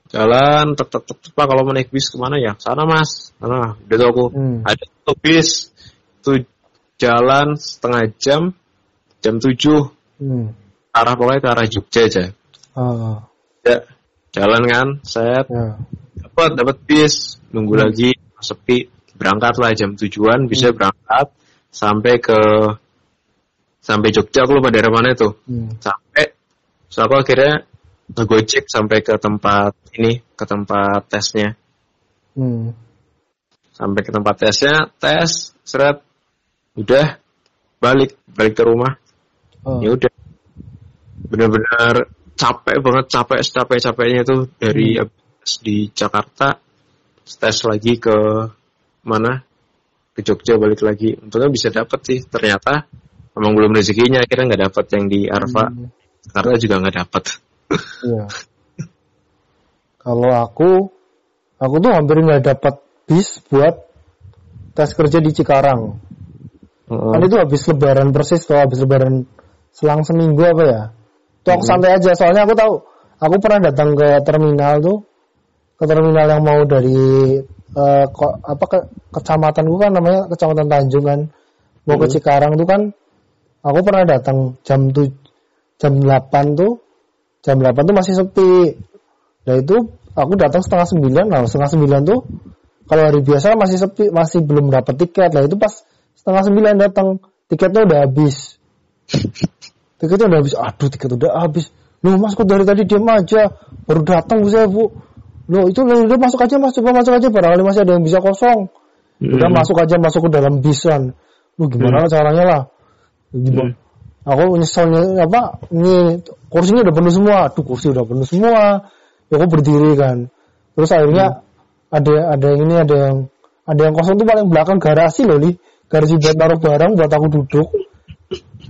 Jalan, tek, Pak, kalau mau naik bis ke mana ya? Sana mas. Sana. Udah tuh aku. Hmm. Ada tuh bis. Tuh jalan setengah jam. Jam 7. Hmm. Arah pokoknya ke arah Jogja aja. Oh. Ya, jalan kan, set. Ya. dapat dapat bis nunggu Hmm. lagi sepi berangkat lah jam tujuan bisa berangkat sampai ke sampai Jogja aku lupa daerah mana itu Hmm. sampai so aku akhirnya ngegojek sampai ke tempat ini ke tempat tesnya Hmm. sampai ke tempat tesnya tes seret udah balik balik ke rumah Oh. ya udah benar-benar capek banget capek capek capeknya tuh dari habis di Jakarta tes lagi ke mana ke Jogja balik lagi untungnya bisa dapet sih ternyata emang belum rezekinya akhirnya nggak dapet yang di Arfa Hmm. Jakarta juga nggak dapet Iya. Kalau aku, aku tuh hampir nggak dapat bis buat tes kerja di Cikarang. Kan itu habis lebaran persis tuh, habis lebaran selang seminggu apa ya. Tuh aku santai aja, soalnya aku tahu, aku pernah datang ke terminal tuh, ke terminal yang mau dari eh, ko- apa ke kecamatan kan namanya kecamatan Tanjung kan, mau ke Hmm. Cikarang tuh kan, aku pernah datang jam tuh jam 8 tuh, jam 8 tuh masih sepi. Nah itu aku datang setengah sembilan, nah setengah sembilan tuh kalau hari biasa masih sepi, masih belum dapat tiket. Lah itu pas setengah sembilan datang, tiketnya udah habis. Tiketnya udah habis. Aduh, tiket udah habis. Loh, Mas kok dari tadi diam aja? Baru datang Bu saya, Bu. Loh, itu loh, udah masuk aja Mas, coba masuk aja barangkali masih ada yang bisa kosong. Udah masuk aja masuk ke dalam bisan. Lu gimana caranya lah? Gimana? Aku nyeselnya apa? Ini kursinya udah penuh semua. Aduh, kursi udah penuh semua. Ya aku berdiri kan. Terus akhirnya ada ada yang ini ada yang ada yang kosong tuh paling belakang garasi loh li. Garasi buat naruh barang buat aku duduk.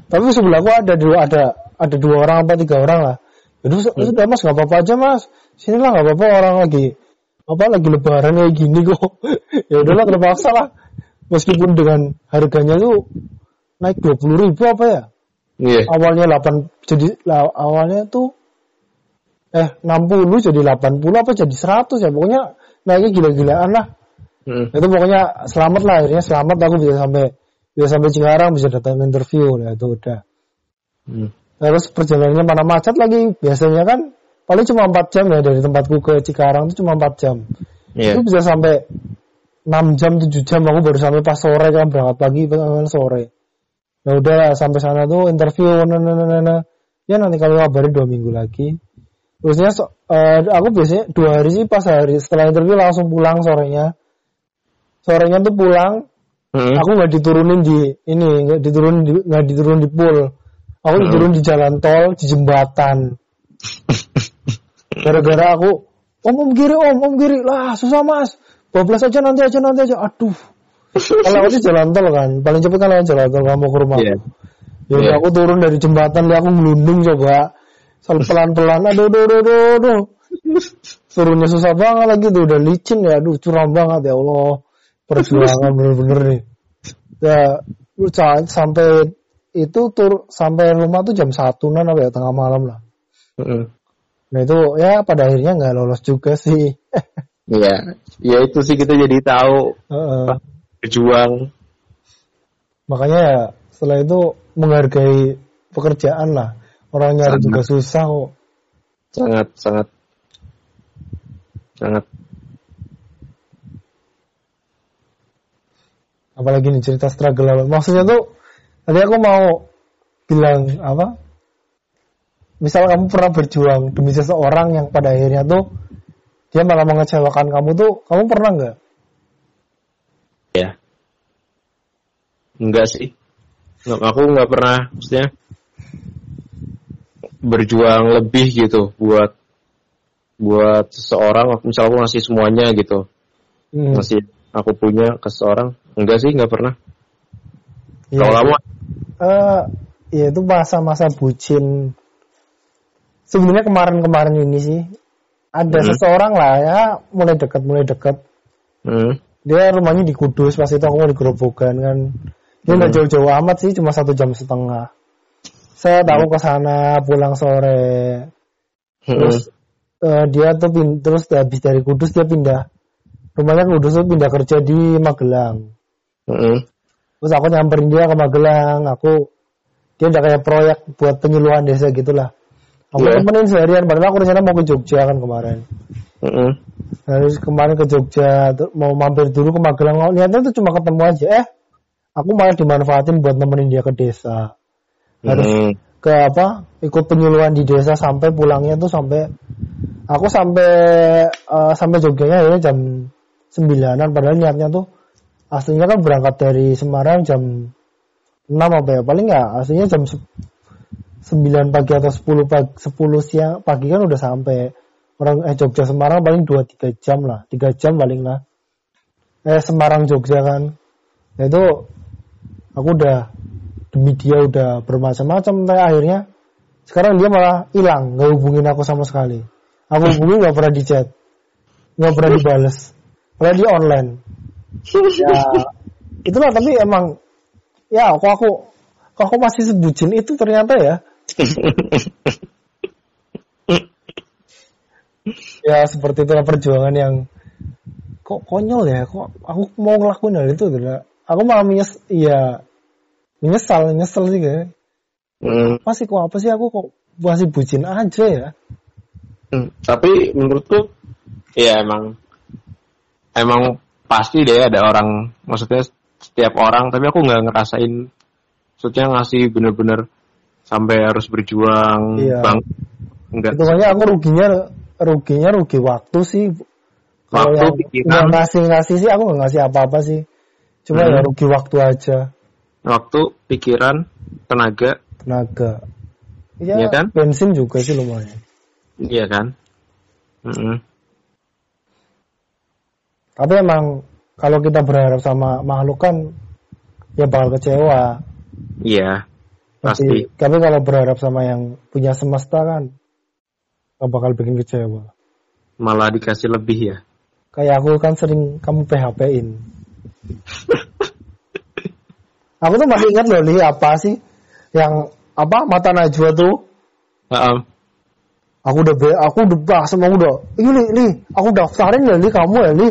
Tapi sebelahku ada dua ada ada dua orang apa tiga orang lah. Jadi sudah mas nggak apa-apa aja mas. Sini lah nggak apa-apa orang lagi apa lagi lebaran kayak gini kok. ya udahlah terpaksa lah. Meskipun dengan harganya tuh naik dua puluh ribu apa ya? iya Awalnya 8 jadi awalnya tuh eh 60 jadi 80 apa jadi 100 ya pokoknya naiknya gila-gilaan lah. Hmm. Itu pokoknya selamat lah akhirnya selamat aku bisa sampai bisa sampai Cikarang bisa datang interview ya itu udah. Hmm. Terus perjalanannya mana macet lagi biasanya kan paling cuma 4 jam ya dari tempatku ke Cikarang itu cuma 4 jam. iya Itu bisa sampai 6 jam 7 jam aku baru sampai pas sore kan berangkat pagi berangkat sore. Ya udah sampai sana tuh interview nah, nah, nah, nah. Ya nanti kami kabarin dua minggu lagi. Terusnya so- eh, aku biasanya dua hari sih pas hari setelah interview langsung pulang sorenya. Sorenya tuh pulang, Hmm. aku nggak diturunin di ini, nggak diturunin di, nggak diturunin di pool. Aku Hmm. diturunin di jalan tol, di jembatan. Gara-gara aku, om om kiri om, om kiri lah susah mas. Bablas aja nanti aja nanti aja. Aduh. Kalau aku di jalan tol kan, paling cepet kan lewat jalan tol kamu ke rumah. Ya udah, Iya. aku turun dari jembatan, lihat aku ngelundung coba. Sal pelan-pelan, aduh, aduh, aduh, aduh, aduh. Turunnya susah banget lagi tuh, udah licin ya, aduh curam banget ya Allah. Perjuangan bener-bener nih. Ya, sampai itu tur sampai rumah tuh jam satuan apa ya tengah malam lah. Hmm. Nah itu ya pada akhirnya nggak lolos juga sih. Iya, ya itu sih kita jadi tahu Heeh. berjuang. Makanya ya setelah itu menghargai pekerjaan lah. Orang nyari Sangat. juga susah kok. sangat sangat sangat apalagi nih cerita struggle apa. Maksudnya tuh tadi aku mau bilang apa? Misal kamu pernah berjuang demi seseorang yang pada akhirnya tuh dia malah mengecewakan kamu tuh, kamu pernah nggak? ya enggak sih Nggak, aku nggak pernah maksudnya berjuang lebih gitu buat buat seseorang misal aku ngasih semuanya gitu Hmm. ngasih aku punya ke seseorang enggak sih nggak pernah Iya. kalau kamu Eh, ya itu masa-masa bucin sebenarnya kemarin-kemarin ini sih ada Hmm. seseorang lah ya mulai dekat mulai dekat Hmm. dia rumahnya di Kudus pas itu aku mau di Gerobogan kan dia nggak Hmm. jauh-jauh amat sih cuma satu jam setengah saya tahu ke sana pulang sore Hmm. terus eh, dia tuh terus habis dari Kudus dia pindah rumahnya Kudus tuh pindah kerja di Magelang Hmm. terus aku nyamperin dia ke Magelang aku dia udah kayak proyek buat penyuluhan desa gitulah aku Iya. temenin seharian padahal aku rencana mau ke Jogja kan kemarin Hmm. Terus kemarin ke Jogja mau mampir dulu ke Magelang oh, niatnya tuh cuma ketemu aja eh aku malah dimanfaatin buat nemenin dia ke desa harus Hmm. ke apa ikut penyuluhan di desa sampai pulangnya tuh sampai aku sampai eh, sampai Jogjanya akhirnya jam sembilanan padahal niatnya tuh aslinya kan berangkat dari Semarang jam 6 apa ya? Paling ya aslinya jam se- 9 pagi atau 10 pagi 10 siang pagi kan udah sampai. Orang eh Jogja Semarang paling 2 3 jam lah 3 jam paling lah. Eh Semarang Jogja kan. Ya itu aku udah demi dia udah bermacam-macam tapi akhirnya sekarang dia malah hilang nggak hubungin aku sama sekali. Aku hubungin nggak pernah di chat nggak pernah dibales. Pernah di online ya. Itulah tapi emang ya kok aku kok aku masih sebutin itu ternyata ya. Ya seperti itulah perjuangan yang kok konyol ya kok aku mau ngelakuin hal itu gitu. Aku malah menyes ya menyesal nyesel sih kayak. Hmm. apa sih kok apa sih aku kok masih bucin aja ya? Hmm, Tapi menurutku ya emang emang pasti deh ada orang maksudnya setiap orang tapi aku nggak ngerasain maksudnya ngasih bener-bener sampai harus berjuang Iya. bang enggak itu makanya aku ruginya ruginya rugi waktu sih kalau Waktu, yang pikiran. nggak ngasih ngasih sih aku nggak ngasih apa-apa sih cuma Hmm. ya rugi waktu aja waktu pikiran tenaga tenaga ya, Iya kan? bensin juga sih lumayan iya kan Mm-mm. Tapi emang kalau kita berharap sama makhluk kan ya bakal kecewa. Iya Tapi, pasti. tapi kalau berharap sama yang punya semesta kan nggak bakal bikin kecewa. Malah dikasih lebih ya. Kayak aku kan sering kamu PHP-in aku tuh masih ingat loh nih apa sih yang apa mata Najwa tuh? Heeh. Aku udah be, aku udah bahas sama aku udah ini li, li, aku daftarin ya li kamu ya li.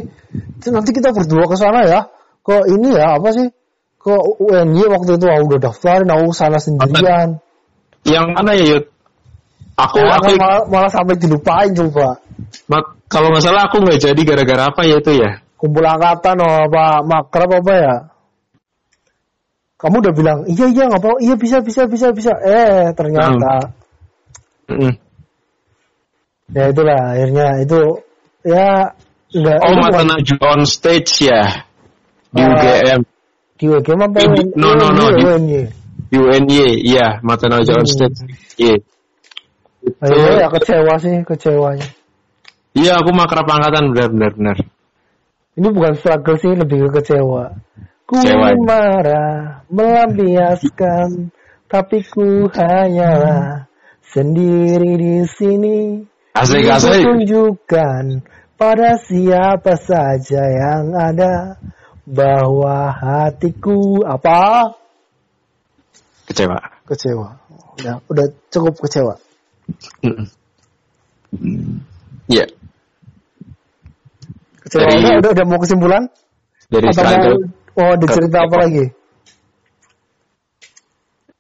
Nanti kita berdua ke sana ya. Ke ini ya apa sih? Ke UNY waktu itu aku udah daftarin aku sana sendirian. Yang mana ya Yud? Aku Ya, aku malah, malah sampai dilupain coba. Mak- kalau nggak salah aku nggak jadi gara-gara apa ya itu ya? Kumpul angkatan oh, apa makrab apa ya? Kamu udah bilang iya iya nggak apa iya bisa bisa bisa bisa. Eh ternyata Mm-mm. Ya itulah akhirnya itu ya enggak oh mata Najwa on stage ya? Di Ah, UGM di UGM apa di- no, no, no, UNY, di- UNY. Iya mata Najwa on stage iya. Itu akhirnya ya kecewa sih kecewanya iya aku makrab angkatan benar benar benar ini bukan struggle sih lebih ke kecewa. Ku Kecewa. marah melampiaskan tapi ku hanyalah sendiri di sini asik asik. Tunjukkan pada siapa saja yang ada. Bahwa hatiku apa? Kecewa. Kecewa. Udah udah cukup kecewa. Iya kecewa Dari- udah, udah udah mau kesimpulan? dari atau mau oh ada cerita apa lagi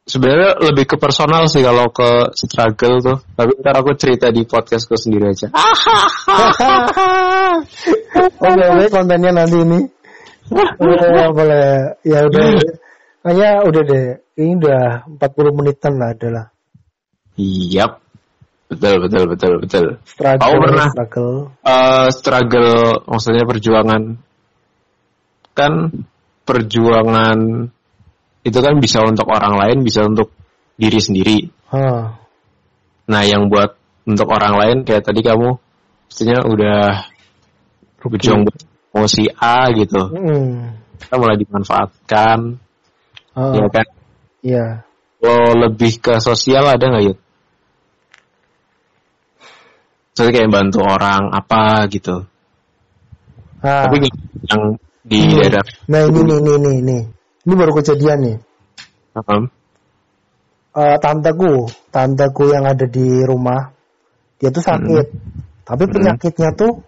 sebenarnya lebih ke personal sih kalau ke struggle tuh. Tapi ntar aku cerita di podcastku sendiri aja. Oke oke kontennya nanti ini. boleh boleh. Ya udah. Kayaknya udah deh. Ini udah 40 menitan lah adalah Yap, betul betul betul betul. struggle Aku pernah struggle. eh, struggle, maksudnya perjuangan. Kan perjuangan itu kan bisa untuk orang lain, bisa untuk diri sendiri. Hah. Nah, yang buat untuk orang lain kayak tadi kamu, maksudnya udah berjuang buat emosi A gitu, Hmm. kita malah dimanfaatkan, Ah, ya kan? Iya. Kalau lebih ke sosial ada nggak Yud? Maksudnya kayak bantu orang apa gitu. Nah, Tapi yang di ini. daerah nah ini nih ini nih ini ini baru kejadian nih. Paham? Eh, tanteku tanteku yang ada di rumah dia tuh sakit. Tapi penyakitnya tuh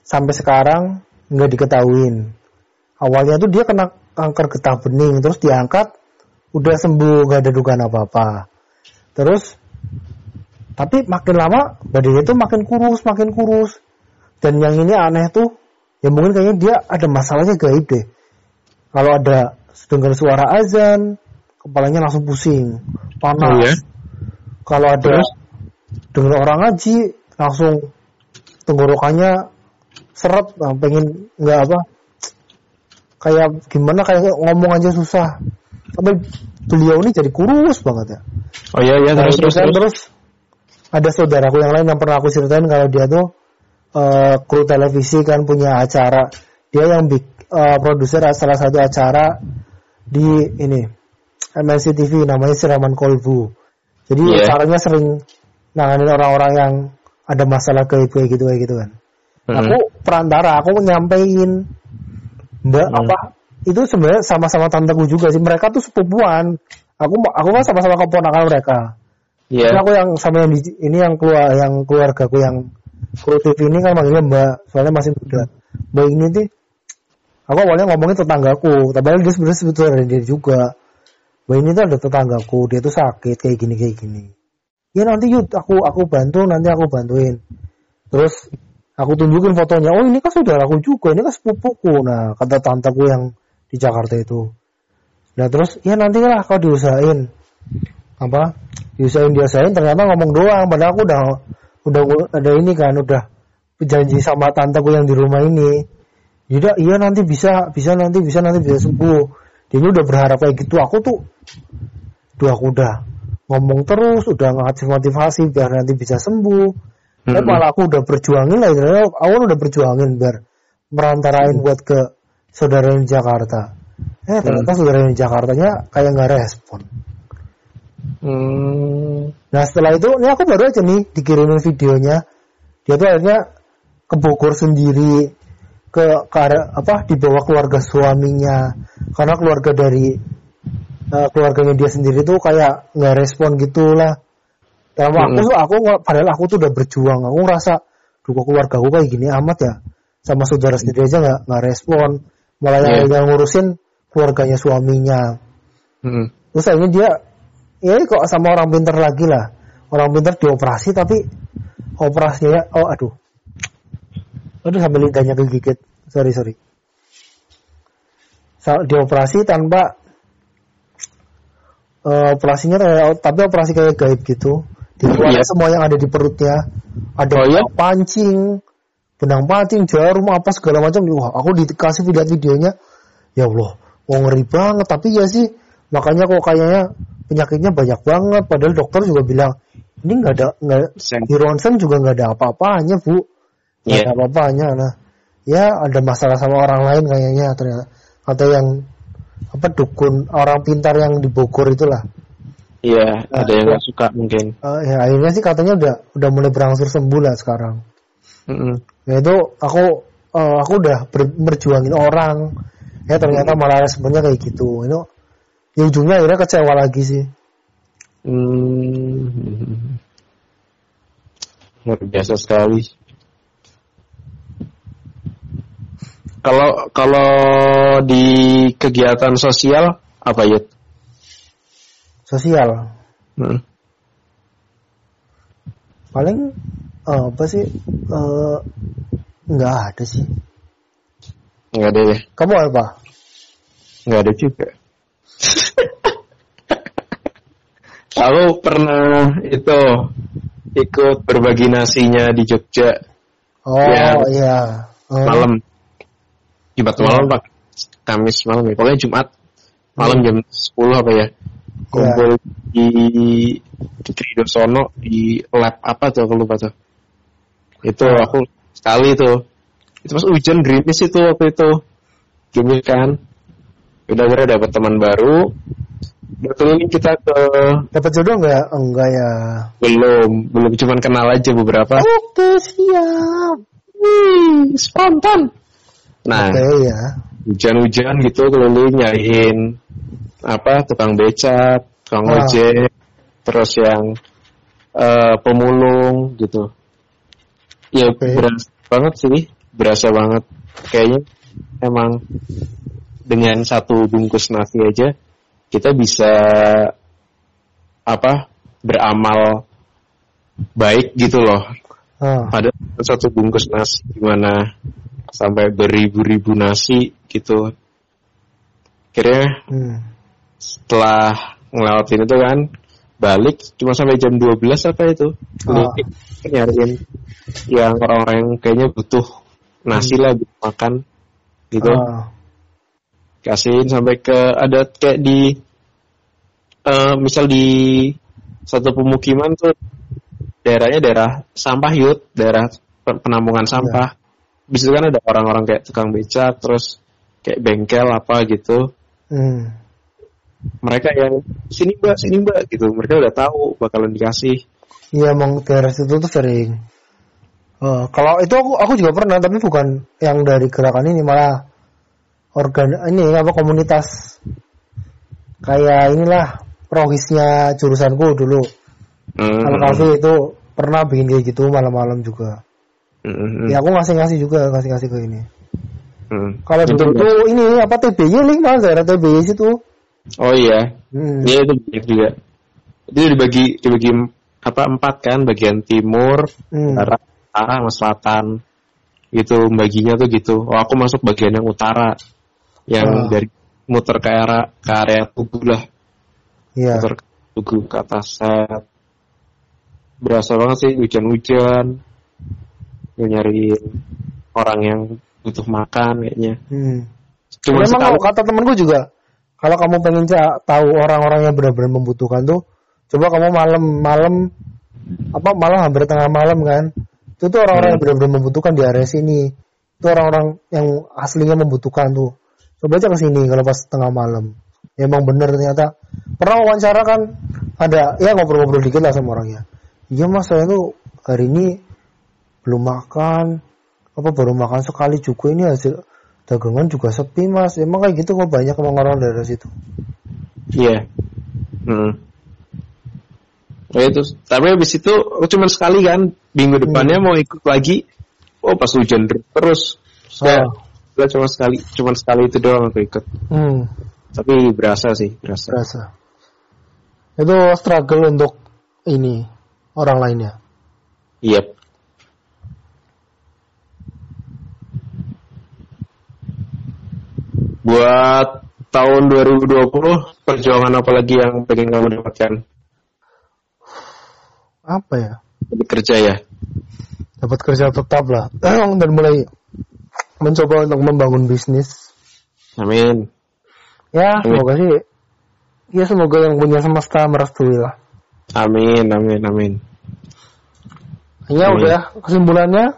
sampai sekarang nggak diketahuin. Awalnya tuh dia kena kanker getah bening terus diangkat udah sembuh nggak ada dugaan apa apa terus tapi makin lama badannya tuh makin kurus makin kurus. Dan yang ini aneh tuh ya mungkin kayaknya dia ada masalahnya gaib deh. Kalau ada dengar suara azan kepalanya langsung pusing panas Oh, ya? kalau ada Terus? dengar orang ngaji langsung tenggorokannya seret nah, pengen nggak apa kayak gimana kayak ngomong aja susah sampai beliau ini jadi kurus banget ya Oh iya iya Nah, terus terus kan terus. terus ada saudaraku yang lain yang pernah aku ceritain kalau dia tuh eh, kru televisi kan punya acara dia yang big eh, produser salah satu acara di ini MNC TV namanya Siraman Kolbu jadi Iya. acaranya sering nanganin orang-orang yang ada masalah kayak kayak gitu kayak gitu kan aku perantara aku nyampein mbak Hmm. apa itu sebenarnya sama-sama tanteku juga sih mereka tuh sepupuan aku aku kan sama-sama keponakan mereka Iya. Tapi aku yang sama yang di, ini yang keluar yang keluargaku yang kru TV ini kan manggilnya Mbak, soalnya masih muda. Mbak ini tuh aku awalnya ngomongin tetanggaku, tapi dia sebenarnya sebetulnya dia juga. Mbak ini tuh ada tetanggaku, dia tuh sakit kayak gini kayak gini. Ya nanti yuk aku aku bantu, nanti aku bantuin. Terus aku tunjukin fotonya, oh ini kan saudaraku juga, ini kan sepupuku. Nah kata tanteku yang di Jakarta itu. Nah terus ya nanti lah kau diusahain apa diusahain diusahain ternyata ngomong doang padahal aku udah udah ada ini kan udah janji sama tanteku yang di rumah ini tidak iya nanti bisa bisa nanti bisa nanti bisa sembuh. Dia udah berharap kayak gitu aku tuh aku udah ngomong terus udah ngasih motivasi biar nanti bisa sembuh. Tapi Mm-mm. malah aku udah berjuangin lah ternyata awal udah berjuangin biar merantarain buat ke saudara di Jakarta. Eh ternyata saudara yang di Jakartanya kayak nggak respon. Hmm. Nah setelah itu, ini aku baru aja nih dikirimin videonya. Dia tuh akhirnya ke Bogor sendiri, ke, ke apa di bawah keluarga suaminya, karena keluarga dari eh, keluarganya dia sendiri tuh kayak nggak respon gitulah. Dalam aku tuh aku padahal aku tuh udah berjuang, aku ngerasa, duh kok keluarga aku kayak gini amat ya, sama saudara sendiri aja nggak nggak respon, malah yang, yang ngurusin keluarganya suaminya. Hmm. Terus akhirnya dia ya kok sama orang pinter lagi lah. Orang pinter dioperasi tapi operasinya oh aduh. Aduh sampai lidahnya kegigit. Sorry sorry. Dioperasi tanpa eh, operasinya kayak- tapi operasi kayak gaib gitu. Dikeluarin Iya. semua yang ada di perutnya. Ada Oh, iya? pancing, benang pancing, jarum apa segala macam. Wah, aku dikasih lihat videonya. Ya Allah, wah ngeri banget. Tapi ya sih, makanya kok kayaknya penyakitnya banyak banget. Padahal dokter juga bilang ini nggak ada nggak Sen- di ronsen juga nggak ada apa-apanya bu, nggak Iya. ada apa-apanya. Nah, ya ada masalah sama orang lain kayaknya ternyata. Atau yang apa dukun orang pintar yang di Bogor itulah. Iya, ada yang nggak suka mungkin. Eh, ya akhirnya sih katanya udah udah mulai berangsur sembuh lah sekarang. Mm-mm. Ya itu aku eh, aku udah ber- berjuangin orang. Ya ternyata malah responnya kayak gitu. Itu ya ujungnya akhirnya kecewa lagi sih. Hmm. Luar biasa sekali. Kalau kalau di kegiatan sosial apa ya? Sosial. Hmm. Paling eh, apa sih? Nggak ada sih. Nggak ada ya? Kamu apa? Nggak ada juga. Aku pernah itu ikut berbagi nasinya di Jogja Oh Ya. iya. Eh, malam. Jumat malam pak, Kamis malam ya. Pokoknya Jumat malam jam 10 apa ya? Kumpul di di Tridosono di lab apa tuh aku lupa tuh. Itu Ah. aku sekali tuh. Itu pas hujan gerimis itu waktu itu. Gerimis kan. Udah akhirnya dapat teman baru. berkeliling kita ke Dapat jodoh nggak? Enggak ya. belum belum cuman kenal aja beberapa Oke siap. Wih, spontan nah Oke ya. hujan-hujan gitu keliling nyariin apa tukang becak tukang Ah. ojek terus yang eh, pemulung gitu ya Oke. berasa banget sih berasa banget kayaknya emang dengan satu bungkus nasi aja kita bisa apa beramal baik gitu loh Ah. ada satu bungkus nasi gimana sampai beribu-ribu nasi gitu. Akhirnya Hmm. setelah ngelewatin itu kan balik cuma sampai jam 12 apa itu. Ini nyariin yang orang-orang yang kayaknya butuh nasi lah buat makan gitu. Ah. kasihin sampai ke ada kayak di eh, misal di satu pemukiman tuh daerahnya daerah sampah yud. Daerah pe- penampungan sampah di situ kan ada orang-orang kayak tukang becak terus kayak bengkel apa gitu Hmm. mereka yang sini mbak sini mbak gitu mereka udah tahu bakalan dikasih Iya emang daerah situ tuh sering. Eh, kalau itu aku aku juga pernah tapi bukan yang dari gerakan ini malah organ ini apa komunitas kayak inilah rohisnya jurusanku dulu. Hmm, Kalau kafe itu pernah bikin kayak gitu malam-malam juga. Hmm, Ya aku ngasih-ngasih juga ngasih-ngasih ke ini. hmm. Kalau Itu dulu tuh ini apa TBY nih malah daerah TBY situ. oh iya Hmm. Iya itu banyak juga. Itu dibagi dibagi apa empat kan, bagian timur, Hmm. barat, utara, sama selatan. Gitu baginya tuh gitu. Oh aku masuk bagian yang utara, yang Ah. dari muter ke area ke area tugu lah, Iya. muter ke tugu ke atas set. Berasa banget sih hujan-hujan, Gue nyariin orang yang butuh makan kayaknya. Hmm. Cuma sekali. kalau kata temenku juga, kalau kamu pengen tahu orang-orang yang benar-benar membutuhkan tuh, coba kamu malam-malam apa malam hampir tengah malam kan, itu tuh orang-orang yang benar-benar membutuhkan di area sini. Itu orang-orang yang aslinya membutuhkan tuh. Coba aja ke sini kalau pas tengah malam. Ya, emang bener ternyata. Pernah wawancara kan ada ya ngobrol-ngobrol dikit lah sama orangnya. Iya mas saya tuh hari ini belum makan apa baru makan sekali juga ini hasil dagangan juga sepi mas emang kayak gitu kok banyak emang orang dari situ Iya. Hmm. Ya itu. Tapi habis itu aku cuma sekali kan. Minggu depannya mau ikut lagi. Oh pas hujan terus. Saya Ah. cuma sekali, cuma sekali itu doang aku ikut. hmm, Tapi berasa sih, berasa. berasa itu struggle untuk ini orang lainnya Iya. Buat tahun 2020 perjuangan apa lagi yang pengen kamu dapatkan? apa ya Jadi kerja ya. dapat kerja tetap lah dan mulai mencoba untuk membangun bisnis Amin. ya Amin. semoga sih ya semoga yang punya semesta merestui lah Amin, amin, amin. ya Amin. udah kesimpulannya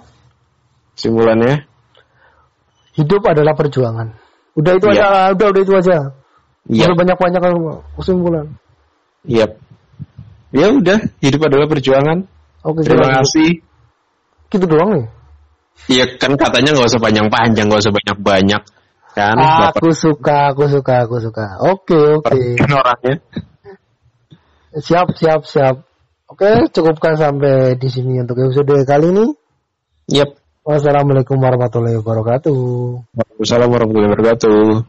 Simpulannya? hidup adalah perjuangan udah itu Iya. aja udah udah itu aja Iya. banyak banyak kesimpulan Yap. Ya udah, hidup adalah perjuangan. oke Terima kita- kasih. gitu doang nih Iya kan katanya nggak usah panjang-panjang, nggak usah banyak-banyak. Kan Bapak Aku suka, aku suka, aku suka. Oke, oke. kan orangnya. Siap, siap, siap. Oke, cukupkan sampai di sini untuk episode kali ini. Yap. Wassalamualaikum warahmatullahi wabarakatuh. Waalaikumsalam warahmatullahi wabarakatuh.